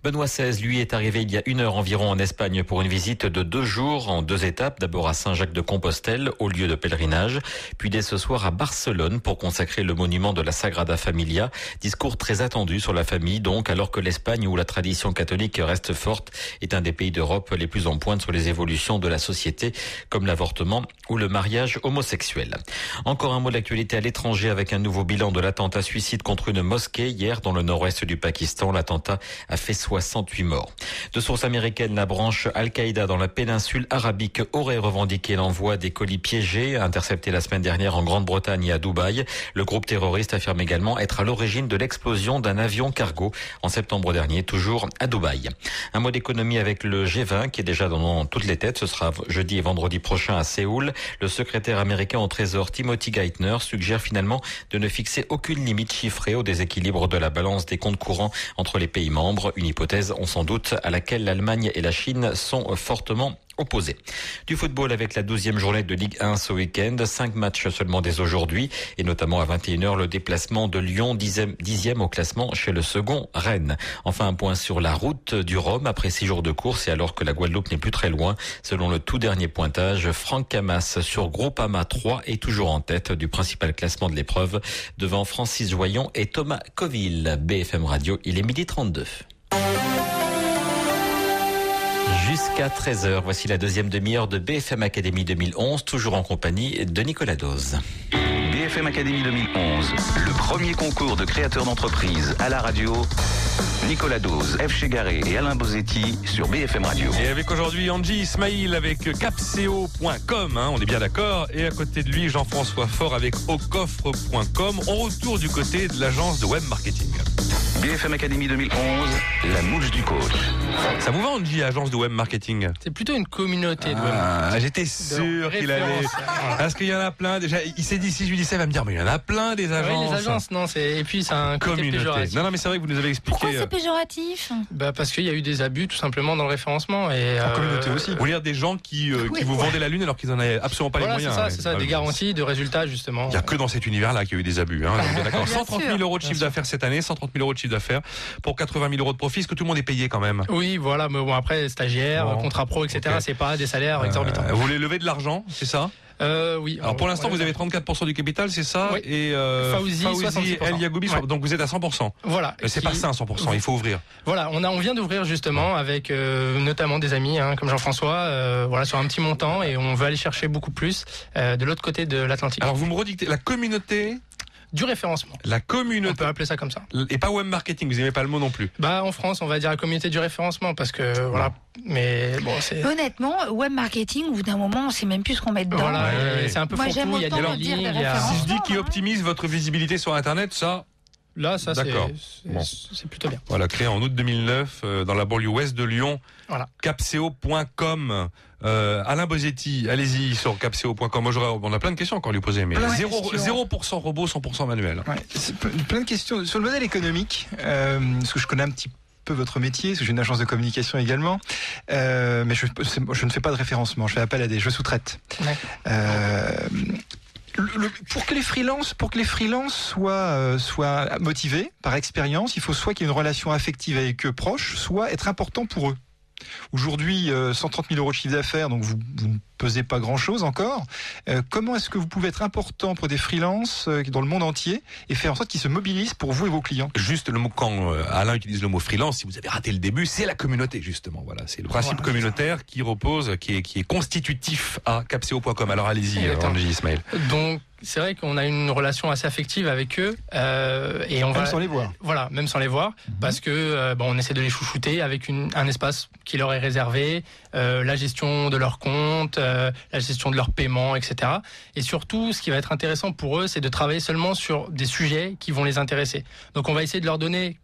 Benoît XVI, lui, est arrivé il y a une heure environ en Espagne pour une visite de deux jours en deux étapes. D'abord à Saint-Jacques-de-Compostelle, au lieu de pèlerinage, puis dès ce soir à Barcelone pour consacrer le monument de la Sagrada Familia. Discours très attendu sur la famille, donc, alors que l'Espagne, où la tradition catholique reste forte, est un des pays d'Europe les plus en pointe sur les évolutions de la société, comme l'avortement ou le mariage homosexuel. Encore un mot d'actualité à l'étranger avec un nouveau bilan de l'attentat suicide contre une mosquée hier dans le nord-ouest du Pakistan. L'attentat a fait 68 morts. De sources américaines, la branche Al-Qaïda dans la péninsule arabique aurait revendiqué l'envoi des colis piégés interceptés la semaine dernière en Grande-Bretagne et à Dubaï. Le groupe terroriste affirme également être à l'origine de l'explosion d'un avion cargo en septembre dernier, toujours à Dubaï. Un mot d'économie avec le G20 qui est déjà dans toutes les têtes. Ce sera jeudi et vendredi prochain à Séoul. Le secrétaire américain au Trésor Timothy Geithner suggère finalement de ne fixer aucune limite chiffrée au déséquilibre de la balance des comptes courants entre les pays membres. Une hypothèse, on s'en doute, à laquelle l'Allemagne et la Chine sont fortement opposés. Du football avec la 12e journée de Ligue 1 ce week-end. Cinq matchs seulement dès aujourd'hui et notamment à 21h le déplacement de Lyon 10e, 10e au classement chez le second Rennes. Enfin un point sur la route du Rhum après six jours de course et alors que la Guadeloupe n'est plus très loin. Selon le tout dernier pointage, Franck Camas sur Groupama 3 est toujours en tête du principal classement de l'épreuve devant Francis Joyon et Thomas Coville. BFM Radio, il est midi 32. Jusqu'à 13h, voici la deuxième demi-heure de BFM Académie 2011, toujours en compagnie de Nicolas Dose. BFM Académie 2011, le premier concours de créateurs d'entreprise à la radio. Nicolas Dose, F. Chegaré et Alain Bozetti sur BFM Radio. Et avec aujourd'hui Angie Ismail avec capseo.com, hein, on est bien d'accord. Et à côté de lui, Jean-François Fort avec aucoffre.com. On retourne du côté de l'agence de web marketing. BFM Académie 2011, la mouche du coach. Ça vous va, Angie, agence de web marketing? C'est plutôt une communauté de web Ah, marketing. j'étais sûr qu'il allait. Parce qu'il y en a plein. Déjà, il s'est dit, si je lui va me dire, mais il y en a plein des agences. Oui, les agences, non, c'est et puis c'est un côté Communauté. péjoratif. Non, non, mais c'est vrai que vous nous avez expliqué. Pourquoi euh, c'est péjoratif Bah parce qu'il y a eu des abus tout simplement dans le référencement et En euh, communauté aussi. Vous voulez dire des gens qui, euh, qui vous vendaient la lune alors qu'ils en avaient absolument pas Voilà, les c'est moyens. ça, hein. c'est ça, des Euh, garanties de résultats justement. Il n'y a que dans cet univers-là qu'il y a eu des abus. Hein, d'accord. Bien 130 000 sûr. euros de chiffre d'affaires cette année, 130 000 euros de chiffre d'affaires pour 80 000 euros de profit. Est-ce que tout le monde est payé quand même Oui, voilà, mais bon après stagiaire, Bon. contrat pro, etc. Ok. C'est pas des salaires exorbitants. Euh, vous voulez lever de l'argent, c'est ça? Euh, oui. Alors pour l'instant, Ouais, vous avez 34% du capital, c'est ça Oui. Et euh, Fawzi, 66%. El Yagoubi, Ouais. donc vous êtes à 100%. Voilà. Euh, C'est Qui- pas ça, 100%. Il faut ouvrir. Voilà, on a, on vient d'ouvrir justement avec euh, notamment des amis hein, comme Jean-François, euh, voilà sur un petit montant et on veut aller chercher beaucoup plus euh, de l'autre côté de l'Atlantique. Alors vous me redictez la communauté du référencement. La On communauté. peut appeler ça comme ça. Et pas web marketing, vous aimez pas le mot non plus. Bah en France, on va dire la communauté du référencement parce que voilà, mais bon c'est Honnêtement, web marketing, au bout d'un moment, on sait même plus ce qu'on met dedans. voilà, Ouais, ouais. c'est un peu Moi, j'aime il y a des lignes, références. Si je dis qui optimise votre visibilité sur Internet, ça, Là, ça c'est Bon. plutôt bien. voilà, créé en août 2009 euh, dans la banlieue ouest de Lyon. Voilà. Capseo.com. Euh, Alain Bosetti, allez-y sur capseo.com. On a plein de questions encore à lui poser, mais Plein de 0%, questions. 0% robot, 100% manuel. Ouais, plein de questions sur le modèle économique, euh, parce que je connais un petit peu votre métier, parce que j'ai une agence de communication également, euh, mais je ne fais pas de référencement, je fais appel à des, je sous-traite. Ouais. Euh, pour que les freelances, pour que les freelances soient, euh, soient motivés par expérience, il faut soit qu'il y ait une relation affective avec eux proche, soit être important pour eux. Aujourd'hui, euh, 130 000 euros de chiffre d'affaires, donc vous, vous pesez pas grand-chose encore. Euh, comment est-ce que vous pouvez être important pour des freelances euh, dans le monde entier et faire en sorte qu'ils se mobilisent pour vous et vos clients? Juste le mot quand euh, Alain utilise le mot freelance, si vous avez raté le début, c'est la communauté justement. Voilà, c'est le principe Voilà. communautaire qui repose, qui est, qui est constitutif à capseo.com. Alors allez-y. Angie Ismail. Donc c'est vrai qu'on a une relation assez affective avec eux euh, et on Même va sans les voir. Voilà, même sans les voir, parce que euh, bon, on essaie de les chouchouter avec une, un espace qui leur est réservé, euh, la gestion de leur compte, euh, la gestion de leur paiement, etc. Et surtout, ce qui va être intéressant pour eux, c'est de travailler seulement sur des sujets qui vont les intéresser. Donc, on va essayer de leur donner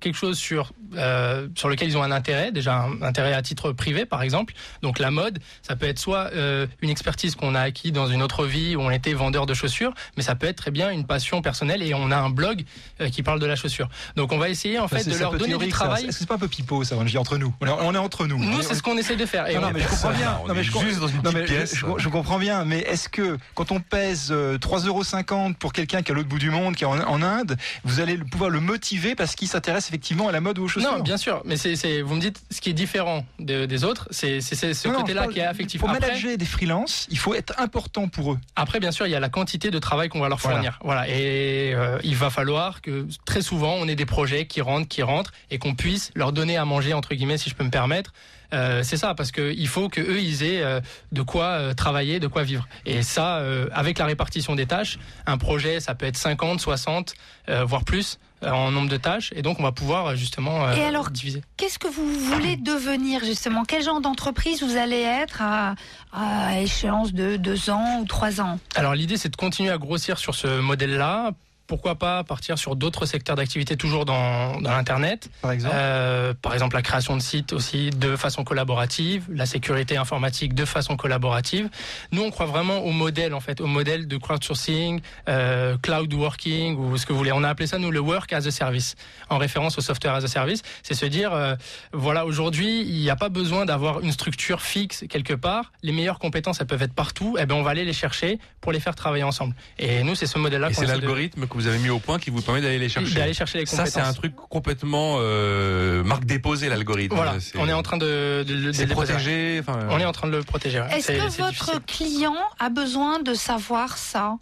quelque chose sur euh, sur lequel ils ont un intérêt déjà un intérêt à titre privé par exemple donc la mode ça peut être soit euh, une expertise qu'on a acquis dans une autre vie où on était vendeur de chaussures mais ça peut être très bien une passion personnelle et on a un blog euh, qui parle de la chaussure donc on va essayer en fait C'est- de leur donner du travail Est-ce que c'est pas un peu pipeau ça, Angie, entre nous? On est, on est entre nous. nous On est- c'est ce qu'on essaie de faire et Non, non, on- mais je comprends bien. on Non, mais je juste dans une non, mais pièce. Je, je comprends bien, mais est-ce que quand on pèse euh, 3,50€ pour quelqu'un qui est à l'autre bout du monde, qui est en, en Inde, vous allez le- pouvoir le motiver parce qu'il s'intéresse effectivement à la mode ou aux chaussures non, bien sûr, mais c'est, vous me dites ce qui est différent de- des autres, c'est, ce côté-là qui est affectif. Pour Après- manager des freelances, il faut être important pour eux. Après, bien sûr, il y a la quantité de travail qu'on va leur Voilà. fournir. Voilà. Et euh, il va falloir que très souvent, on ait des projets qui rentrent, qui rentrent, et qu'on puisse leur donner à manger entre guillemets, si je peux me permettre. Euh, c'est ça, parce que il faut que eux ils aient euh, de quoi euh, travailler, de quoi vivre. Et ça, avec la répartition des tâches, un projet, ça peut être 50, 60, euh, voire plus en nombre de tâches. Et donc, on va pouvoir justement Et alors, diviser. Qu'est-ce que vous voulez devenir justement? Quel genre d'entreprise vous allez être à, à échéance de deux ans ou trois ans? Alors l'idée c'est de continuer à grossir sur ce modèle-là. Pourquoi pas partir sur d'autres secteurs d'activité toujours dans, dans l'internet Par exemple Euh, Par exemple la création de sites aussi de façon collaborative, la sécurité informatique de façon collaborative. Nous on croit vraiment au modèle en fait, au modèle de crowdsourcing, euh, cloud working ou ce que vous voulez. On a appelé ça nous le work as a service, en référence au software as a service. C'est se dire euh, voilà aujourd'hui il n'y a pas besoin d'avoir une structure fixe quelque part. Les meilleures compétences elles peuvent être partout. Et ben on va aller les chercher pour les faire travailler ensemble. Et nous c'est ce modèle-là. Et qu'on c'est essaie de- l'algorithme que vous avez mis au point qui vous permet d'aller les chercher. D'aller chercher les Ça, c'est un truc complètement euh, marque déposée, l'algorithme. Voilà, on est en train de, de, de- enfin, On est en train de le protéger. Est-ce que votre difficile. client a besoin de savoir ça?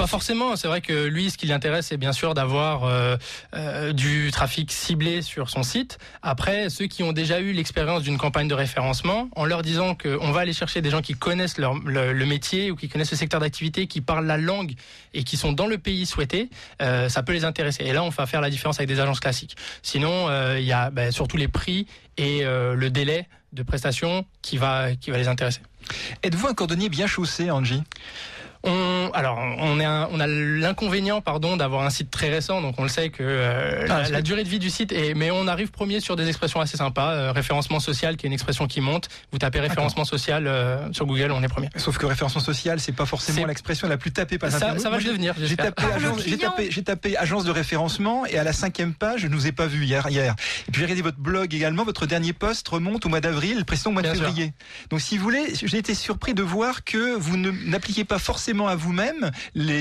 Pas forcément. C'est vrai que lui, ce qui l'intéresse, c'est bien sûr d'avoir euh, euh, du trafic ciblé sur son site. Après, ceux qui ont déjà eu l'expérience d'une campagne de référencement, en leur disant qu'on va aller chercher des gens qui connaissent le, métier ou qui connaissent le secteur d'activité, qui parlent la langue et qui sont dans le pays souhaité, euh, ça peut les intéresser. Et là, on va faire la différence avec des agences classiques. Sinon, il y a ben, surtout les prix et le délai de prestation qui va qui va les intéresser. Êtes-vous un cordonnier bien chaussé, Angie? On, alors, on, est un- on a l'inconvénient, pardon, d'avoir un site très récent, donc on le sait que euh, Ah, la, durée de vie du site est, mais on arrive premier sur des expressions assez sympas. Euh, référencement social, qui est une expression qui monte. Vous tapez référencement social euh, sur Google, on est premier. Sauf que référencement social, c'est pas forcément l'expression la plus tapée par Ça- ça va Moi, le devenir, J'ai j'espère. tapé, agence, tapé, tapé de référencement et à la cinquième page, je ne vous ai pas vu hier. hier. Et puis j'ai regardé votre blog également. Votre dernier post remonte au mois d'avril, le précédent au mois de Bien sûr. février. Donc si vous voulez, j'ai été surpris de voir que vous n'appliquez pas forcément à vous-même.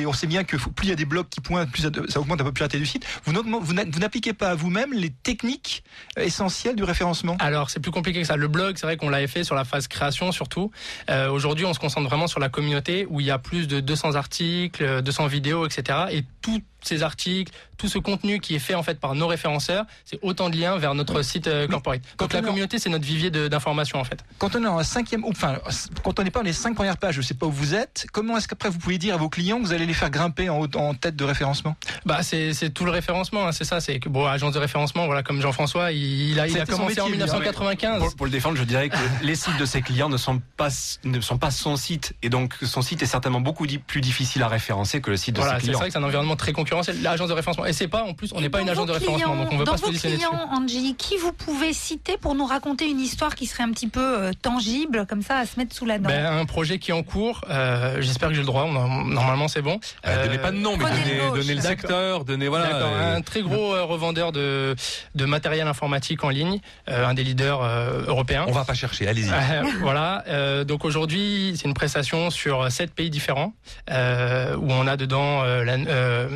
On sait bien que plus il y a des blocs qui pointent, plus ça, augmente la popularité du site. Vous n'appliquez pas à vous-même les techniques euh, essentielles du référencement. Alors, c'est plus compliqué que ça. Le blog, c'est vrai qu'on l'avait fait sur la phase création surtout. Euh, Aujourd'hui, on se concentre vraiment sur la communauté où il y a plus de 200 articles, euh, 200 vidéos, etc. Et tous ces articles, tout ce contenu qui est fait en fait par nos référenceurs, c'est autant de liens vers notre site euh, corporate. Donc la en- communauté, c'est notre vivier d'informations en fait. Quand on est en cinquième, ou enfin, quand on n'est pas dans les cinq premières pages, je ne sais pas où vous êtes. Comment est-ce qu'après vous pouvez dire à vos clients que vous allez les faire grimper en, haut- en tête de référencement? Bah c'est c'est tout le référencement, hein, c'est ça. C'est que bon, agence de référencement, voilà, comme Jean-François, il, il a, il a commencé en métier, lui, hein. 1995. Pour, pour le défendre, je dirais que les sites de ses clients ne sont pas ne sont pas son site et donc son site est certainement beaucoup plus difficile à référencer que le site de Voilà, ses c'est clients. vrai que c'est un environnement très concurrentiel. L'agence de référencement, et c'est pas en plus, on n'est pas une agence de référencement, donc on veut dans pas se vos positionner dessus. clients, Angie, qui vous pouvez citer pour nous raconter une histoire qui serait un petit peu euh, tangible, comme ça, à se mettre sous la dent Ben, un projet qui est en cours. euh, J'espère que j'ai le droit. on- Normalement, c'est bon. Euh, donnez pas de nom, mais donnez, donnez le secteur, donnez voilà. Euh, un très gros euh, revendeur de, de matériel informatique en ligne, euh, un des leaders euh, européens. On va pas chercher, allez-y. Euh, voilà. euh, donc aujourd'hui, c'est une prestation sur sept pays différents euh, où on a dedans euh, la- euh,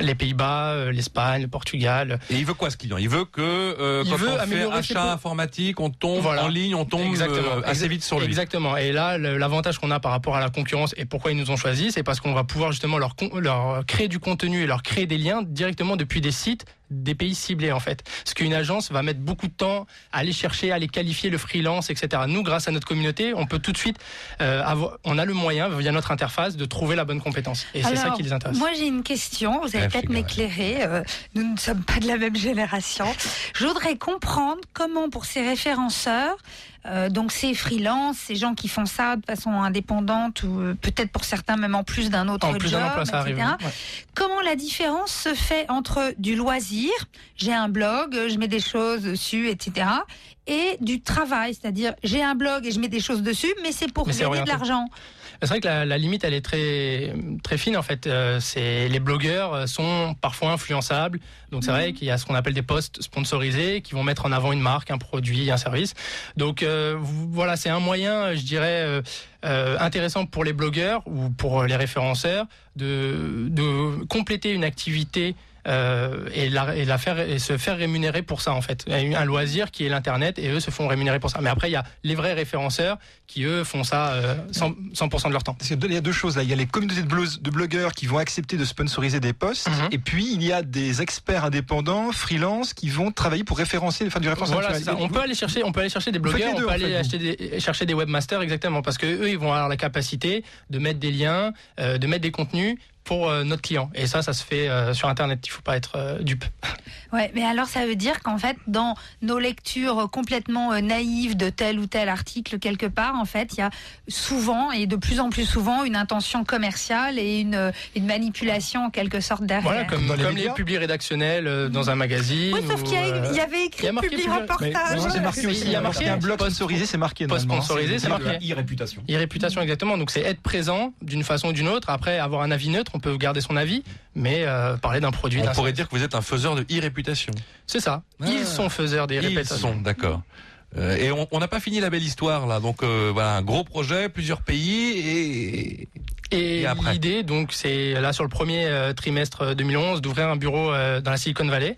les Pays-Bas, euh, l'Espagne, le Portugal. Et il veut quoi ce client? Il veut que euh, Il quand veut on fait achat informatique, on tombe Voilà. en ligne, on tombe euh, assez vite sur lui. Exactement. Et là, l'avantage qu'on a par rapport à la concurrence et pourquoi ils nous ont choisi, c'est parce qu'on va pouvoir justement leur créer du contenu et leur créer des liens directement depuis des sites des pays ciblés en fait. Parce qu'une agence va mettre beaucoup de temps à aller chercher, à aller qualifier le freelance, etc. Nous, grâce à notre communauté, on peut tout de suite euh, avoir, on a le moyen via notre interface de trouver la bonne compétence. Et c'est ça qui les intéresse. Moi, j'ai une question. Vous allez Ouais, peut-être m'éclairer. euh, nous ne sommes pas de la même génération. Je voudrais comprendre comment, pour ces référenceurs, euh, donc ces freelances, ces gens qui font ça de façon indépendante ou euh, peut-être pour certains même en plus d'un autre En plus job, d'un emploi, ça etc. arrive. ouais. Comment la différence se fait entre du loisir, j'ai un blog, je mets des choses dessus, etc., et du travail, c'est-à-dire j'ai un blog et je mets des choses dessus, mais c'est pour Mais gagner de l'argent. C'est vrai que la, la limite, elle est très très fine en fait. Euh, c'est les blogueurs euh, sont parfois influençables, donc c'est vrai qu'il y a ce qu'on appelle des posts sponsorisés qui vont mettre en avant une marque, un produit, un service. Donc euh, voilà, c'est un moyen, je dirais, euh, intéressant pour les blogueurs ou pour les référenceurs de de compléter une activité. Euh, et, la, et la faire et se faire rémunérer pour ça en fait Il y a un loisir qui est l'internet et eux se font rémunérer pour ça mais après il y a les vrais référenceurs qui eux font ça euh, 100%, 100% de leur temps Parce qu'il y a deux choses là. Il y a les communautés de, blo- de blogueurs qui vont accepter de sponsoriser des posts, Mhm. et puis il y a des experts indépendants, freelance, qui vont travailler pour référencer, faire du référencement. Voilà, ça. On peut aller chercher, on peut aller chercher des blogueurs, deux, on peut fait, aller vous. acheter des, chercher des webmasters exactement parce que eux ils vont avoir la capacité de mettre des liens, euh, de mettre des contenus pour euh, notre client. Et ça, ça se fait euh, sur Internet. Il faut pas être euh, dupe. Ouais, mais alors ça veut dire qu'en fait, dans nos lectures complètement euh, naïves de tel ou tel article quelque part, en fait, il y a souvent et de plus en plus souvent une intention commerciale et une, une manipulation en quelque sorte derrière. Voilà, comme, Dans les comme les, publics rédactionnels euh, dans un magazine. Oui, sauf ou, qu'il y, a- euh, il y avait écrit il y a marqué public reportage. Non, c'est marqué aussi. Il y a marqué un blog sponsorisé, c'est marqué. normalement. sponsorisé, c'est marqué. e-réputation. E-réputation exactement. Donc c'est être présent d'une façon ou d'une autre. Après avoir un avis neutre, on peut garder son avis, mais euh, parler d'un produit. On pourrait dire que vous êtes un faiseur de e-réputation. C'est ça. Ah. Ils sont faiseurs des Ils sont, d'accord. Euh, et on n'a pas fini la belle histoire là, donc euh, voilà un gros projet, plusieurs pays et Et, Et l'idée, donc, c'est là sur le premier trimestre 2011 d'ouvrir un bureau dans la Silicon Valley,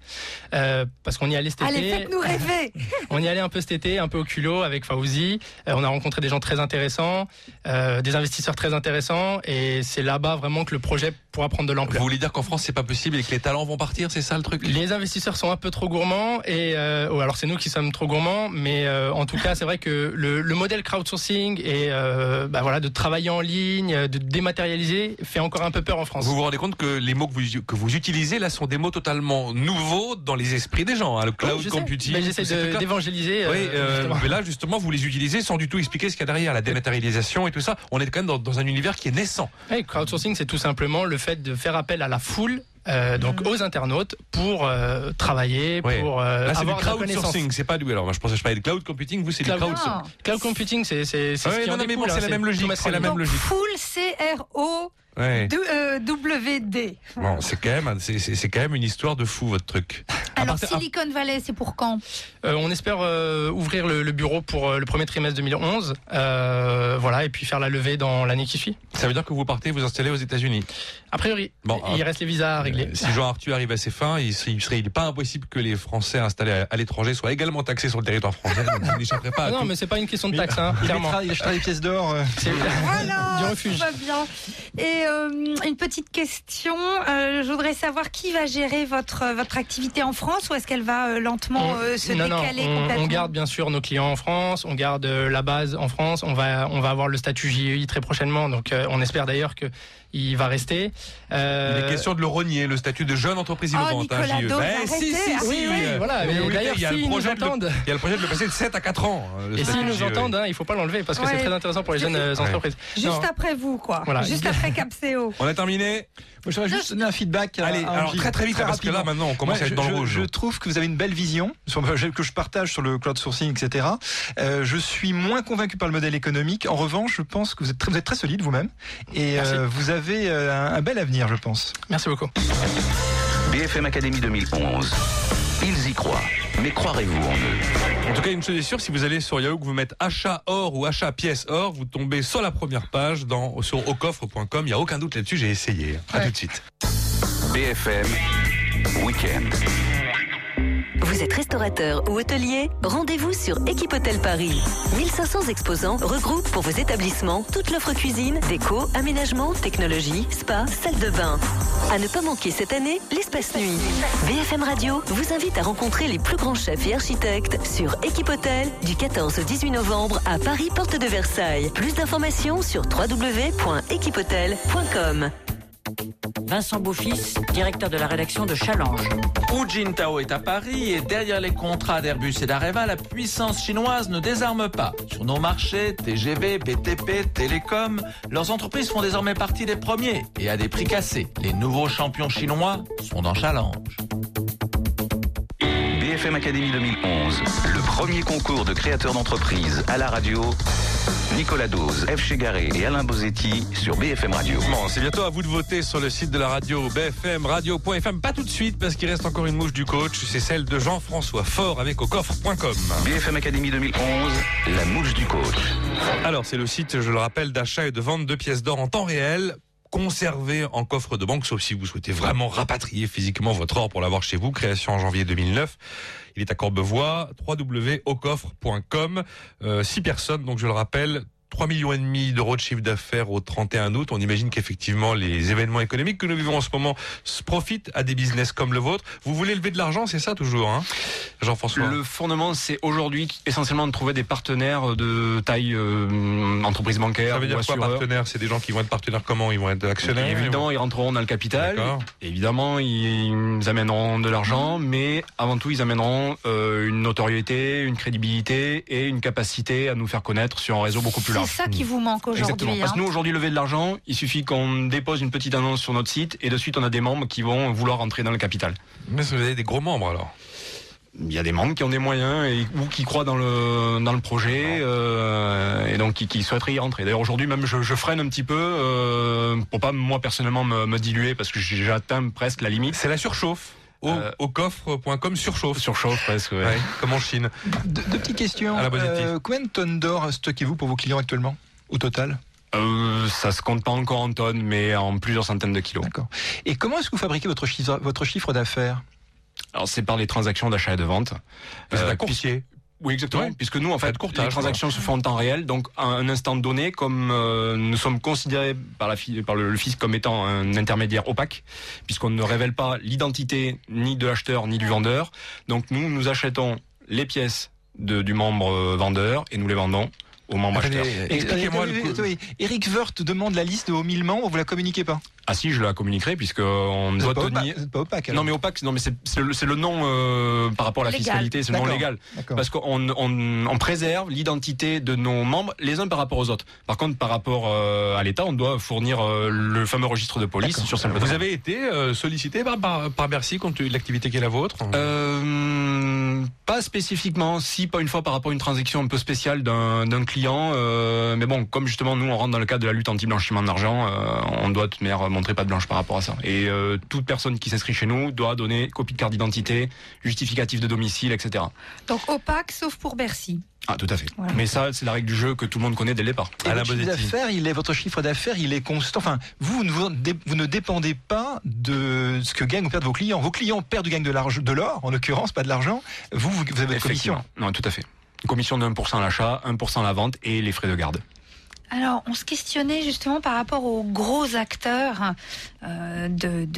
euh, parce qu'on y allait cet été. Allez, faites-nous rêver. On y allait un peu cet été, un peu au culot avec Fauzi. Euh, on a rencontré des gens très intéressants, euh, des investisseurs très intéressants, et c'est là-bas vraiment que le projet pourra prendre de vous l'ampleur. voulez dire qu'en France c'est pas possible et que les talents vont partir, c'est ça le truc? Les investisseurs sont un peu trop gourmands et euh, oh, alors c'est nous qui sommes trop gourmands, mais euh, en tout cas c'est vrai que le, le modèle crowdsourcing et euh, bah voilà de travailler en ligne, de dématérialiser fait encore un peu peur en France. Vous vous rendez compte que les mots que vous, que vous utilisez là sont des mots totalement nouveaux dans les esprits des gens. hein, le cloud Oui, computing. Mais j'essaie d'évangéliser, euh, Oui, euh, justement. mais là justement vous les utilisez sans du tout expliquer ce qu'il y a derrière, la dématérialisation et tout ça. On est quand même dans, dans un univers qui est naissant. Oui, crowdsourcing, c'est tout simplement le fait de faire appel à la foule, euh, donc aux internautes, pour euh, travailler, Ouais. pour euh, Là c'est du avoir connaissance. crowdsourcing, c'est pas du. Alors moi je pensais que je parlais de cloud computing, vous c'est du Cloud, crowdsourcing. cloud computing, c'est c'est c'est Ouais, ce qui non, en non, mais bon, hein, c'est la même logique, c'est la même logique. full C-R-O. Ouais. euh, WD. Bon, c'est quand même, c'est c'est- c'est quand même une histoire de fou votre truc. Alors, partir- Silicon Valley, c'est pour quand? Euh, on espère euh, ouvrir le, le bureau pour euh, le premier trimestre 2011, euh, voilà, et puis faire la levée dans l'année qui suit. Ça veut dire que vous partez vous installer aux États-Unis? A priori, Bon, il reste les visas à régler. Euh, Si Jean Arthur arrive à ses fins, il serait, il serait- il est pas impossible que les Français installés à, à l'étranger soient également taxés sur le territoire français. Donc vous n'échapperez pas à non, tout. mais c'est pas une question de taxe, hein, Il clairement. mettra- il achètera des pièces d'or. euh. C'est Voilà, du refuge. va bien. Et euh, une petite question, euh, je voudrais savoir qui va gérer votre votre activité en France ou est-ce qu'elle va euh, lentement euh, se non, non, décaler on, complètement on garde bien sûr nos clients en France, on garde euh, la base en France, on va, on va avoir le statut JEI très prochainement, donc euh, on espère d'ailleurs que il va rester. Euh, Il est question de le renier, le statut de jeune entreprise Oh, innovante. hein, JE. Dose, Eh, si, arrêtez, si, si, arrêtez. Oui, oui, euh, voilà, mais mais oui, d'ailleurs, il y a le projet de le- entendent. il y a le projet de le passer de 7 à 4 ans. euh, le Et s'ils nous JE. entendent, hein, il faut pas l'enlever parce que Ouais. c'est très intéressant pour les jeunes euh, Ouais. entreprises. Juste Non. après vous, quoi. Voilà. Juste après Capseo. On a terminé. Moi, je voudrais juste donner un feedback. à- Allez, à alors très très vite, parce que là rapidement. maintenant on commence Ouais, à être je- dans le je- rouge. Je trouve que vous avez une belle vision sur- que je partage sur le crowdsourcing, etc. Euh, je suis moins convaincu par le modèle économique. En revanche, je pense que vous êtes très, vous êtes très solide vous-même et euh, vous avez euh, un, un bel avenir, je pense. Merci beaucoup. BFM Academy 2011. Ils y croient. Mais croirez-vous en eux? En tout cas, une chose est sûre, si vous allez sur Yahoo, que vous mettez achat or ou achat pièce or, vous tombez sur la première page dans, sur aucoffre.com. Il n'y a aucun doute là-dessus, j'ai essayé. À tout de suite. BFM Week-end. Vous êtes restaurateur ou hôtelier Rendez-vous sur Équipe Hôtel Paris. 1500 exposants regroupent pour vos établissements toute l'offre cuisine, déco, aménagement, technologie, spa, salle de bain. À ne pas manquer cette année, l'espace nuit. BFM Radio vous invite à rencontrer les plus grands chefs et architectes sur Équipe Hôtel du 14 au 18 novembre à Paris, porte de Versailles. Plus d'informations sur www.équipehotel.com. Vincent Beaufils, directeur de la rédaction de Challenge. Hu Jintao est à Paris et derrière les contrats d'Airbus et d'Areva, la puissance chinoise ne désarme pas. Sur nos marchés, TGV, BTP, Télécom, leurs entreprises font désormais partie des premiers et à des prix cassés. Les nouveaux champions chinois sont dans Challenge. BFM Academy 2011. Le premier concours de créateurs d'entreprise à la radio. Nicolas Dose, F. Chegaré et Alain Bozetti sur BFM Radio. Bon, c'est bientôt à vous de voter sur le site de la radio bfmradio.fm. Pas tout de suite parce qu'il reste encore une mouche du coach. C'est celle de Jean-François Fort avec aucoffre.com. BFM Academy 2011, la mouche du coach. Alors, c'est le site, je le rappelle, d'achat et de vente de pièces d'or en temps réel conservé en coffre de banque, sauf si vous souhaitez vraiment rapatrier physiquement votre or pour l'avoir chez vous. Création en janvier 2009. Il est à Courbevoie, www.aucoffre.com. Euh, six personnes, donc je le rappelle, 3 millions et demi d'euros de chiffre d'affaires au 31 août. On imagine qu'effectivement les événements économiques que nous vivons en ce moment s- profitent à des business comme le vôtre. Vous voulez lever de l'argent, c'est ça toujours, hein Jean-François? Le fondement, c'est aujourd'hui essentiellement de trouver des partenaires de taille euh, entreprise bancaire Ça veut dire ou quoi assureur. partenaire C'est des gens qui vont être partenaires comment? Ils vont être actionnaires? Évidemment, ils rentreront dans le capital. Évidemment, ils amèneront de l'argent, mais avant tout, ils amèneront euh, une notoriété, une crédibilité et une capacité à nous faire connaître sur un réseau beaucoup plus C'est ça qui vous manque Exactement. aujourd'hui. Parce que hein. nous, aujourd'hui, lever de l'argent, il suffit qu'on dépose une petite annonce sur notre site et de suite, on a des membres qui vont vouloir entrer dans le capital. Mais vous avez des gros membres alors? Il y a des membres qui ont des moyens et, ou qui croient dans le, dans le projet euh, et donc qui, qui souhaiteraient y rentrer. D'ailleurs, aujourd'hui, même, je, je freine un petit peu euh, pour pas, moi, personnellement, me, me diluer parce que j'ai atteint presque la limite. C'est la surchauffe. Au, au coffre.com surchauffe. Surchauffe presque, ouais. Ouais, comme en Chine. Deux, deux petites questions. À la Bosetti. Euh, combien de tonnes d'or stockez-vous pour vos clients actuellement au total Euh, ça se compte pas encore en tonnes, mais en plusieurs centaines de kilos. D'accord. Et comment est-ce que vous fabriquez votre chiffre, votre chiffre d'affaires Alors c'est par les transactions d'achat et de vente. Vous êtes Euh, un courtier. Oui, exactement. Ouais. Puisque nous, en fait, courtage, les transactions se font en temps réel, donc à un instant donné, comme euh, nous sommes considérés par, la, par le, le fisc comme étant un intermédiaire opaque, puisqu'on ne révèle pas l'identité ni de l'acheteur ni du vendeur. Donc nous, nous achetons les pièces de, du membre euh, vendeur et nous les vendons au membre Attendez, acheteur. Expliquez-moi le coup. Eric Wirth demande la liste aux 1000 membres, vous la communiquez pas? Ah si, je la communiquerai puisque on Vous doit pas tenir. opaque, pas opaque. alors. Non mais opaque, non mais c'est le, nom euh, par rapport à la Légal. fiscalité, c'est le nom légal. Parce qu'on on, on préserve l'identité de nos membres les uns par rapport aux autres. Par contre, par rapport euh, à l'État, on doit fournir euh, le fameux registre de police sur cette Vous avez été euh, sollicité par, par, par Bercy compte tenu de l'activité qui est la vôtre? Euh, pas spécifiquement, si pas une fois par rapport à une transaction un peu spéciale d'un client. euh, mais bon, comme justement nous on rentre dans le cadre de la lutte anti-blanchiment d'argent, euh, on doit de manière montrer pas de blanche par rapport à ça. Et euh, toute personne qui s'inscrit chez nous doit donner copie de carte d'identité, justificatif de domicile, etc. Donc opaque, sauf pour Bercy. Ah, tout à fait. Voilà. Mais ça, c'est la règle du jeu que tout le monde connaît dès le départ. Et votre chiffre d'affaires, il est votre chiffre d'affaires, il est constant. Enfin, vous, ne vous, ne dépendez pas de ce que gagnent ou perdent vos clients. Vos clients perdent ou gagnent de l'argent, de l'or, en l'occurrence, pas de l'argent. Vous, vous avez votre commission. Non, tout à fait. Une commission de 1% à l'achat, 1% à la vente et les frais de garde. Alors, on se questionnait justement par rapport aux gros acteurs euh, de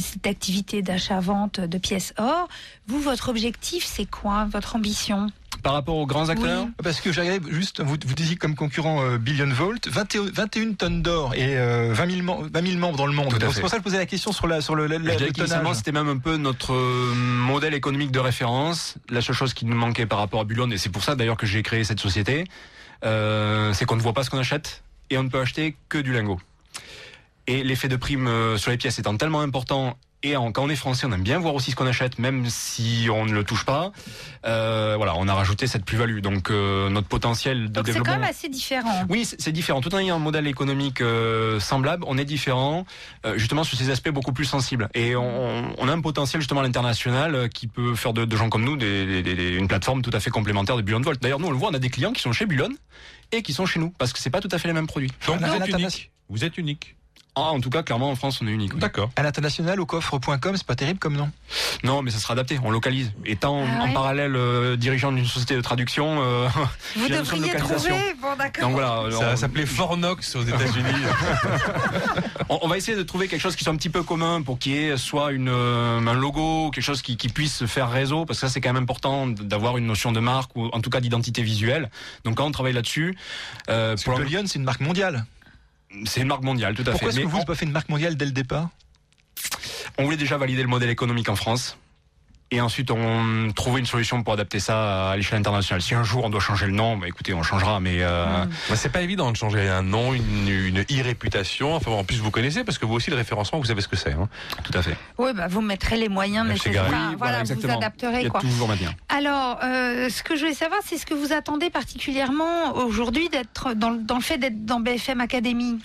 cette activité d'achat-vente de pièces or. Vous, votre objectif, c'est quoi Votre ambition? Par rapport aux grands acteurs Parce que j'arrive juste, vous, vous disiez comme concurrent euh, Billion Volt, 21, 21 tonnes d'or et euh, 20, 000 mem- 20 000 membres dans le monde. C'est pour ça que je posais la question sur, la, sur le, Je tonnage. c'était même un peu notre euh, modèle économique de référence. La seule chose qui nous manquait par rapport à Bullion, et c'est pour ça d'ailleurs que j'ai créé cette société, euh, c'est qu'on ne voit pas ce qu'on achète et on ne peut acheter que du lingot. Et l'effet de prime euh, sur les pièces étant tellement important, et en- quand on est français, on aime bien voir aussi ce qu'on achète, même si on ne le touche pas. Euh, voilà, on a rajouté cette plus-value. Donc euh, notre potentiel de Donc c'est développement. quand même assez différent. Oui, c'est c'est différent. Tout en ayant un modèle économique euh, semblable, on est différent euh, justement sur ces aspects beaucoup plus sensibles. Et on, on a un potentiel justement à l'international euh, qui peut faire de, de gens comme nous des, des- des- une plateforme tout à fait complémentaire de Bullion Volt. D'ailleurs, nous on le voit, on a des clients qui sont chez Bullion et qui sont chez nous parce que c'est pas tout à fait les mêmes produits. Donc, vous êtes unique. Vous êtes unique. Ah, en tout cas, clairement en France, on est unique. oui. D'accord. À l'international, au coffre.com, c'est pas terrible comme nom? Non, mais ça sera adapté, on localise. Étant Ah en parallèle euh, dirigeant d'une société de traduction, euh, Vous de devriez localisation. trouver. Bon, d'accord. Donc voilà, Ça on- s'appelait Fornox aux États-Unis. On, on va essayer de trouver quelque chose qui soit un petit peu commun pour qu'il y ait soit une, euh, un logo, quelque chose qui, qui puisse faire réseau, parce que ça c'est quand même important d'avoir une notion de marque ou en tout cas d'identité visuelle. Donc quand on travaille là-dessus, euh, pour Bullion, c'est une marque mondiale. C'est une marque mondiale, tout à Pourquoi est-ce fait. que Mais vous n'avez pas fait une marque mondiale dès le départ? On voulait déjà valider le modèle économique en France. Et ensuite, on trouvait une solution pour adapter ça à l'échelle internationale. Si un jour on doit changer le nom, bah écoutez, on changera. Mais euh, Bah, c'est pas évident de changer un nom, une, une e-réputation. Enfin, bon, en plus, vous connaissez parce que vous aussi, le référencement, vous savez ce que c'est. Hein. tout à fait. Oui, bah, vous mettrez les moyens nécessaires. Oui, voilà, vous exactement. Il adapterez. y a Quoi. toujours. Alors, euh, ce que je voulais savoir, c'est ce que vous attendez particulièrement aujourd'hui d'être dans, dans le fait d'être dans BFM Academy?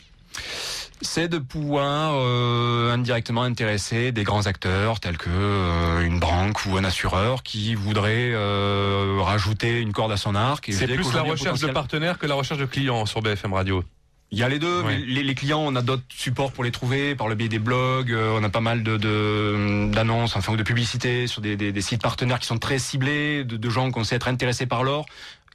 C'est de pouvoir euh, indirectement intéresser des grands acteurs tels que euh, une banque ou un assureur qui voudrait euh, rajouter une corde à son arc. C'est plus la recherche de partenaires que la recherche de clients sur BFM Radio. Il y a les deux. Ouais. mais Les, les clients, on a d'autres supports pour les trouver par le biais des blogs. euh, on a pas mal de de- d'annonces, enfin ou de publicités sur des, des- des sites partenaires qui sont très ciblés, de, de gens qu'on sait être intéressés par l'or.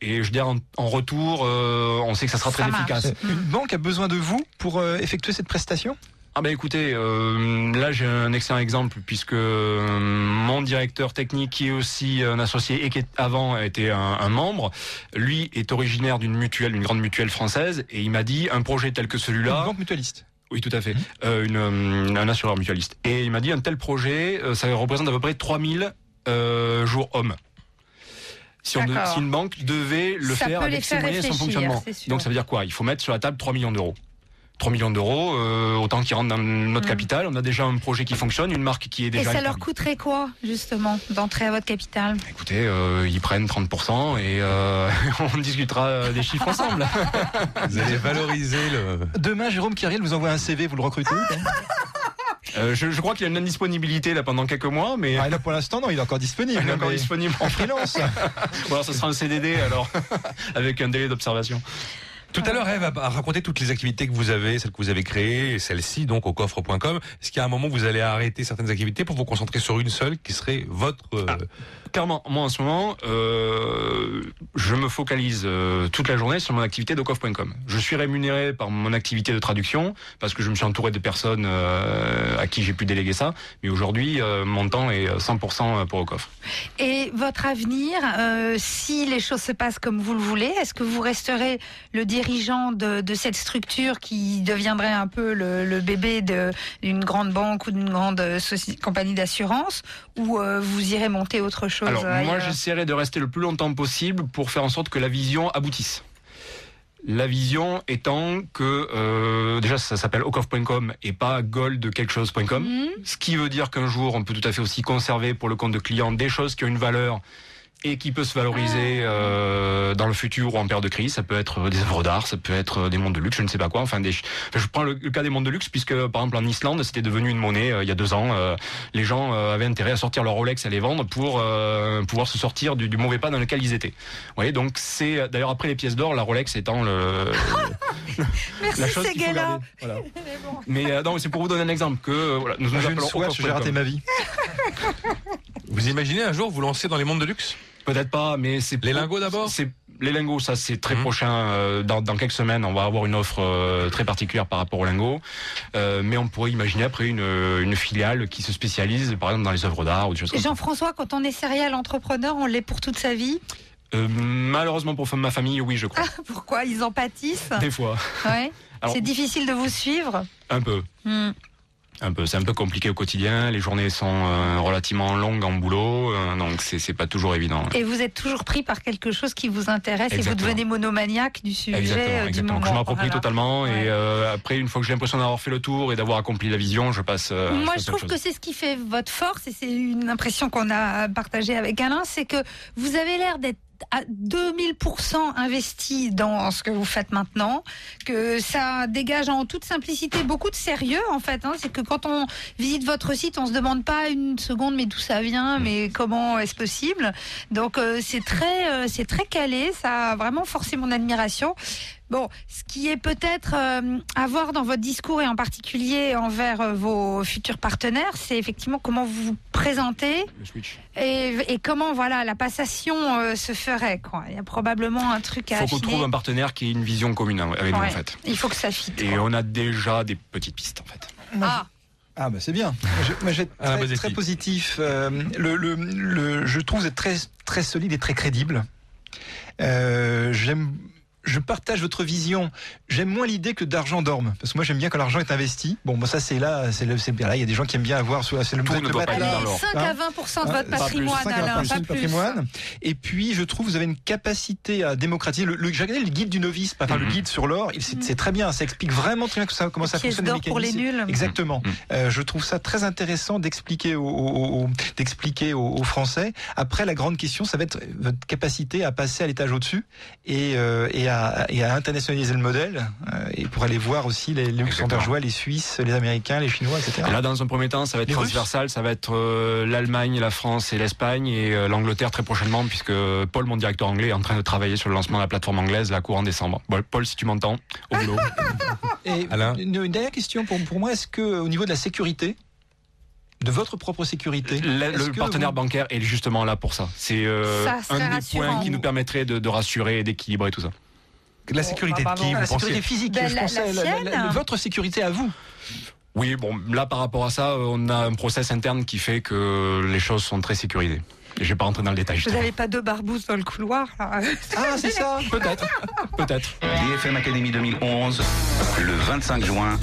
Et je dirais en, en retour, euh, on sait que ça sera Ça très marche. efficace. Une banque a besoin de vous pour euh, effectuer cette prestation? Ah ben écoutez, euh, là j'ai un excellent exemple puisque euh, mon directeur technique qui est aussi un associé et qui est- avant était un, un membre, lui est originaire d'une mutuelle, d'une grande mutuelle française et il m'a dit un projet tel que Une celui-là. banque mutualiste. Oui, tout à fait. Euh, une, euh, un assureur mutualiste. Et il m'a dit un tel projet, euh, ça représente à peu près 3000 euh, jours hommes. Si, on de- D'accord. si une banque devait le Ça faire avec ses faire moyens et son fonctionnement. Donc ça veut dire quoi? Il faut mettre sur la table 3 millions d'euros. 3 millions d'euros, euh, autant qu'ils rentrent dans notre Mm. capital. On a déjà un projet qui fonctionne, une marque qui est Et déjà ça leur coûterait quoi, justement, d'entrer à votre capital? Écoutez, euh, ils prennent 30% et euh, on discutera des chiffres ensemble. Vous allez valoriser le. Demain, Jérôme Kiriel vous envoie un CV, vous le recrutez Euh, je, je crois qu'il y a une indisponibilité là pendant quelques mois, mais Ah, là, pour l'instant, non, il est encore disponible. il est encore disponible. En freelance. Bon, alors, ce sera un CDD alors, avec un délai d'observation. Tout à l'heure, Eve a raconté toutes les activités que vous avez, celles que vous avez créées, celles-ci donc au coffre.com. Est-ce qu'il y a un moment où vous allez arrêter certaines activités pour vous concentrer sur une seule qui serait votre euh, Ah. Clairement, moi en ce moment, euh, je me focalise euh, toute la journée sur mon activité de coff.com. Je suis rémunéré par mon activité de traduction parce que je me suis entouré de personnes euh, à qui j'ai pu déléguer ça. Mais aujourd'hui, euh, mon temps est 100% pour Ocoff. Et votre avenir, euh, si les choses se passent comme vous le voulez, est-ce que vous resterez le dirigeant de, de cette structure qui deviendrait un peu le, le bébé d'une grande banque ou d'une grande euh, compagnie d'assurance ou euh, vous irez monter autre chose Alors moi, j'essaierai de rester le plus longtemps possible pour faire en sorte que la vision aboutisse. La vision étant que euh, déjà ça s'appelle ocoff.com et pas gold quelque chose.com, Mhm. ce qui veut dire qu'un jour on peut tout à fait aussi conserver pour le compte de client des choses qui ont une valeur et qui peut se valoriser euh, dans le futur ou en période de crise. Ça peut être des œuvres d'art, ça peut être des mondes de luxe, je ne sais pas quoi. Enfin, des, enfin, je prends le, le cas des mondes de luxe puisque par exemple en Islande c'était devenu une monnaie euh, il y a deux ans. Euh, les gens euh, avaient intérêt à sortir leur Rolex, à les vendre pour euh, pouvoir se sortir du, du mauvais pas dans lequel ils étaient. Vous voyez, donc c'est d'ailleurs après les pièces d'or, la Rolex étant le Merci la chose qu'il faut Seguela. garder. Voilà. Mais euh, non, c'est pour vous donner un exemple que voilà, nous nous appelons j'ai raté ma vie. Vous imaginez un jour vous lancer dans les mondes de luxe? Peut-être pas, mais c'est Les lingots d'abord C'est les lingots, ça c'est très Mhm. prochain. euh, dans, dans quelques semaines, on va avoir une offre euh, très particulière par rapport aux lingots. Euh, mais on pourrait imaginer après une, une filiale qui se spécialise, par exemple, dans les œuvres d'art ou des choses comme ça. Jean-François, quand on est serial entrepreneur, on l'est pour toute sa vie. Euh, malheureusement pour ma famille, oui, je crois. Pourquoi? Ils en pâtissent? Des fois, Ouais. Alors- C'est difficile de vous suivre? un peu. Hmm. Un peu, c'est un peu compliqué au quotidien. Les journées sont euh, relativement longues en boulot, euh, donc c'est c'est pas toujours évident. Et vous êtes toujours pris par quelque chose qui vous intéresse et vous devenez monomaniaque du sujet Exactement, euh, du exactement. moment. Je m'approprie Voilà. totalement Ouais. et euh, après, une fois que j'ai l'impression d'avoir fait le tour et d'avoir accompli la vision, je passe. euh, Moi, je trouve que c'est ce qui fait votre force et c'est une impression qu'on a partagée avec Alain, c'est que vous avez l'air d'être à 2000% investi dans ce que vous faites maintenant, que ça dégage en toute simplicité beaucoup de sérieux en fait. hein. C'est que quand on visite votre site, on se demande pas une seconde mais d'où ça vient, mais comment est-ce possible. Donc euh, c'est très, euh, c'est très calé, ça a vraiment forcé mon admiration. Bon, ce qui est peut-être euh, à voir dans votre discours et en particulier envers euh, vos futurs partenaires, c'est effectivement comment vous vous présentez Le switch. et, et comment voilà la passation euh, se ferait. Quoi. Il y a probablement un truc à faut qu'on trouve un partenaire qui ait une vision commune hein, avec nous en Ouais. fait. Il faut que ça fitte. Et on a déjà des petites pistes en fait. Ah, Ah bah c'est bien. Je, moi, j'ai Alain très, positif. Euh, le, le, le- je trouve que vous êtes très très solide et très crédible. Euh, j'aime. Je partage votre vision. J'aime moins l'idée que d'argent dorme, parce que moi j'aime bien quand l'argent est investi. Bon, bah ça c'est là, c'est le, c'est là. Il y a des gens qui aiment bien avoir, c'est le, Tout ne doit pas allez, être matelas, dans l'or. 5 à 20 de votre Hein, pas patrimoine, plus, 5 à Alain, 20% pas de plus. patrimoine. Et puis, je trouve, vous avez une capacité à démocratiser. Le, le, j'ai regardé le guide du novice, enfin le Mhm. guide sur l'or. il- C'est, très bien. Ça explique vraiment très bien que ça- comment ça fonctionne. d'or pour les nuls. Exactement. Mhm. Euh, je trouve ça très intéressant d'expliquer aux, aux- aux- d'expliquer aux, aux Français. Après, la grande question, ça va être votre capacité à passer à l'étage au-dessus et, euh, et, à, et à internationaliser le modèle euh, et pour aller voir aussi les, les luxembourgeois, les Suisses, les Américains, les Chinois, etc. Et là, dans un premier temps, ça va être Les Russes transversal, ça va être euh, l'Allemagne, la France et l'Espagne et euh, l'Angleterre très prochainement, puisque Paul, mon directeur anglais, est en train de travailler sur le lancement de la plateforme anglaise, la courant décembre. Bon, Paul, si tu m'entends, au boulot. Et Alain Une, une dernière question pour, pour moi, est-ce que au niveau de la sécurité, de votre propre sécurité, Le, partenaire vous- bancaire est justement là pour ça. C'est euh, un des rassurant. points qui nous permettrait de, de rassurer et d'équilibrer tout ça. La sécurité bah, de qui la pensez sécurité physique, Ben, je la- pensais, la la- la- sienne. votre sécurité à vous. Oui, bon, là par rapport à ça, on a un process interne qui fait que les choses sont très sécurisées. Je vais pas rentrer dans le détail. Vous n'avez pas deux barbouzes dans le couloir là Ah, c'est ça. Peut-être, peut-être. BFM Academy 2011, le 25 juin,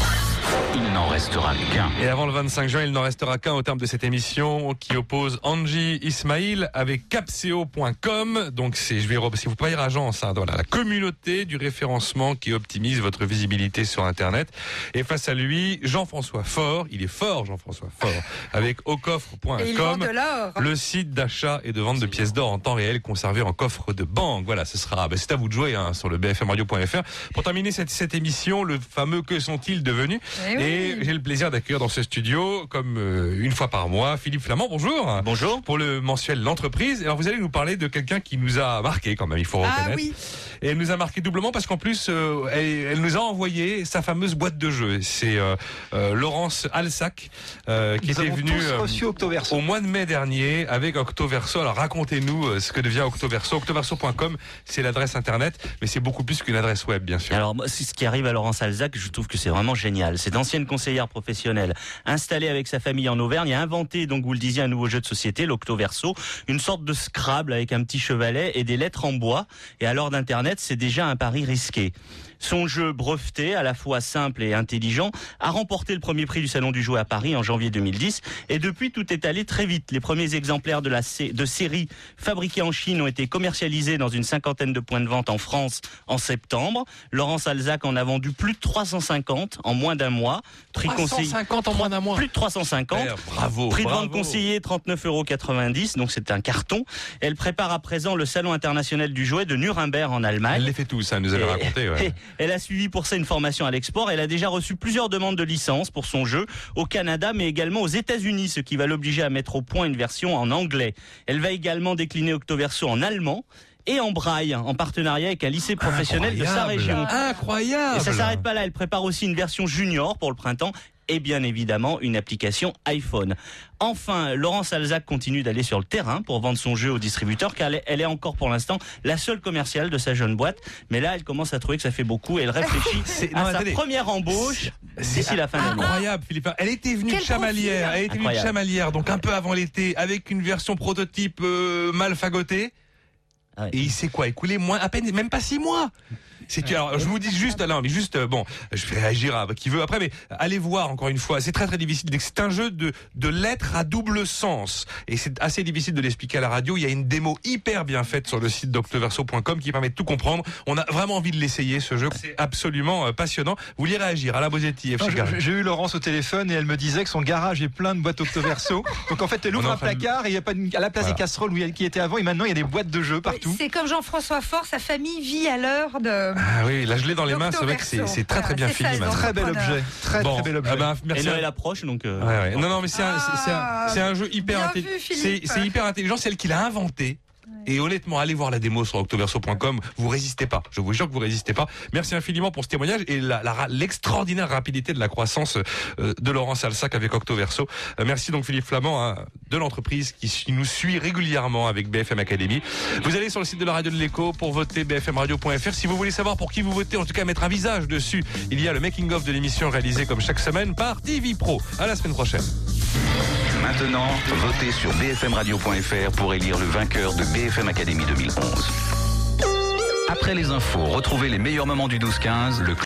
il n'en restera qu'un. Et avant le 25 juin, il n'en restera qu'un au terme de cette émission qui oppose Angie Ismail avec capseo.com. Donc c'est, je vais, re- si vous pas agence, hein, voilà, la communauté du référencement qui optimise votre visibilité sur Internet. Et face à lui, Jean-François Fort, il est fort Jean-François Fort, avec Et il vend aucoffre.com. de l'or. Le site d'achat et de vente de pièces d'or en temps réel conservées en coffre de banque. Voilà, ce sera, ben, c'est à vous de jouer hein, sur le bfmradio.fr. Pour terminer cette, cette émission, le fameux que sont-ils devenus? Eh oui. Et j'ai le plaisir d'accueillir dans ce studio, comme euh, une fois par mois, Philippe Flamand. Bonjour. Bonjour. Pour le mensuel L'entreprise. Alors vous allez nous parler de quelqu'un qui nous a marqué quand même, il faut Ah reconnaître. oui. Et elle nous a marqué doublement parce qu'en plus, euh, elle, elle nous a envoyé sa fameuse boîte de jeux. C'est euh, euh, Laurence Alsac euh, qui Nous était venue tous euh, reçu Octoverso. au mois de mai dernier avec Octoverso. Alors racontez-nous euh, ce que devient Octoverso. Octoverso.com, c'est l'adresse internet, mais c'est beaucoup plus qu'une adresse web, bien sûr. Alors, moi, c'est ce qui arrive à Laurence Alzac, je trouve que c'est vraiment génial. Cette ancienne conseillère professionnelle, installée avec sa famille en Auvergne, a inventé, donc vous le disiez, un nouveau jeu de société, l'Octoverso, une sorte de Scrabble avec un petit chevalet et des lettres en bois. Et à l'heure d'Internet, c'est déjà un pari risqué. Son jeu breveté, à la fois simple et intelligent, a remporté le premier prix du Salon du Jouet à Paris en janvier 2010. Et depuis, tout est allé très vite. Les premiers exemplaires de la de série fabriqués en Chine ont été commercialisés dans une cinquantaine de points de vente en France en septembre. Laurence Alzac en a vendu plus de 350 en moins d'un mois. Prix conseillé- 350 en moins d'un mois. Plus de 350. Super, bravo, Prix de vente conseillé 39,90 euros, donc c'est un carton. Elle prépare à présent le Salon international du jouet de Nuremberg en Allemagne. Elle les fait tous, ça nous avait Et- raconté. ouais. Elle a suivi pour ça une formation à l'export. Elle a déjà reçu plusieurs demandes de licence pour son jeu au Canada, mais également aux États-Unis, ce qui va l'obliger à mettre au point une version en anglais. Elle va également décliner Octoverso en allemand et en braille, en partenariat avec un lycée professionnel de sa région. Incroyable. Et ça s'arrête pas là. Elle prépare aussi une version junior pour le printemps et bien évidemment une application iPhone. Enfin, Laurence Alzac continue d'aller sur le terrain pour vendre son jeu aux distributeurs car elle est- encore pour l'instant la seule commerciale de sa jeune boîte. Mais là, elle commence à trouver que ça fait beaucoup et elle réfléchit C'est- à non, sa attendez. première embauche d'ici la fin de l'année. Incroyable, Philippe. Elle était venue Quel de Chamalières. Elle était venue. Chamalières, donc un peu avant l'été, avec une version prototype euh, mal fagotée. Et il sait quoi Écoulé moins, à peine, même pas six mois. C'est alors, je vous dis juste, non, mais juste, euh, bon, je vais réagir à qui veut après, mais allez voir encore une fois. C'est très très difficile. C'est un jeu de de lettres à double sens, et c'est assez difficile de l'expliquer à la radio. Il y a une démo hyper bien faite sur le site d'octoverso.com qui permet de tout comprendre. On a vraiment envie de l'essayer ce jeu. C'est absolument euh, passionnant. Vous vouliez réagir à la Bosetti, J'ai eu Laurence au téléphone et elle me disait que son garage est plein de boîtes Octoverso. Donc en fait, elle ouvre un de- placard et il y a pas de- à la place Voilà. des casseroles où il y a- qui étaient avant et maintenant il y a des boîtes de jeux partout. C'est comme Jean-François Fort, sa famille vit à l'heure de. Ah oui, là je l'ai dans les mains, c'est vrai que c'est c'est très très bien fini. Très bel objet. Très Bon, très bel objet. ah ben, merci. Et Noël approche, donc. euh, Ouais, ouais. Non, non, mais c'est un, c'est- c'est un, c'est un jeu hyper intelligent. c'est hyper intelligent. C'est elle qui l'a inventé. Et honnêtement, allez voir la démo sur octoverso.com. Vous résistez pas. Je vous jure que vous résistez pas. Merci infiniment pour ce témoignage et la- la ra- l'extraordinaire rapidité de la croissance euh, de Laurence Alsac avec Octoverso. Euh, merci donc Philippe Flamand hein, de l'entreprise qui nous suit régulièrement avec BFM Academy. Vous allez sur le site de la radio de l'écho pour voter bfmradio.fr. Si vous voulez savoir pour qui vous votez, en tout cas mettre un visage dessus, il y a le making of de l'émission réalisé comme chaque semaine par TV Pro. À la semaine prochaine. Maintenant, votez sur bfmradio.fr pour élire le vainqueur de BFM Academy 2011. Après les infos, retrouvez les meilleurs moments du 12-15, le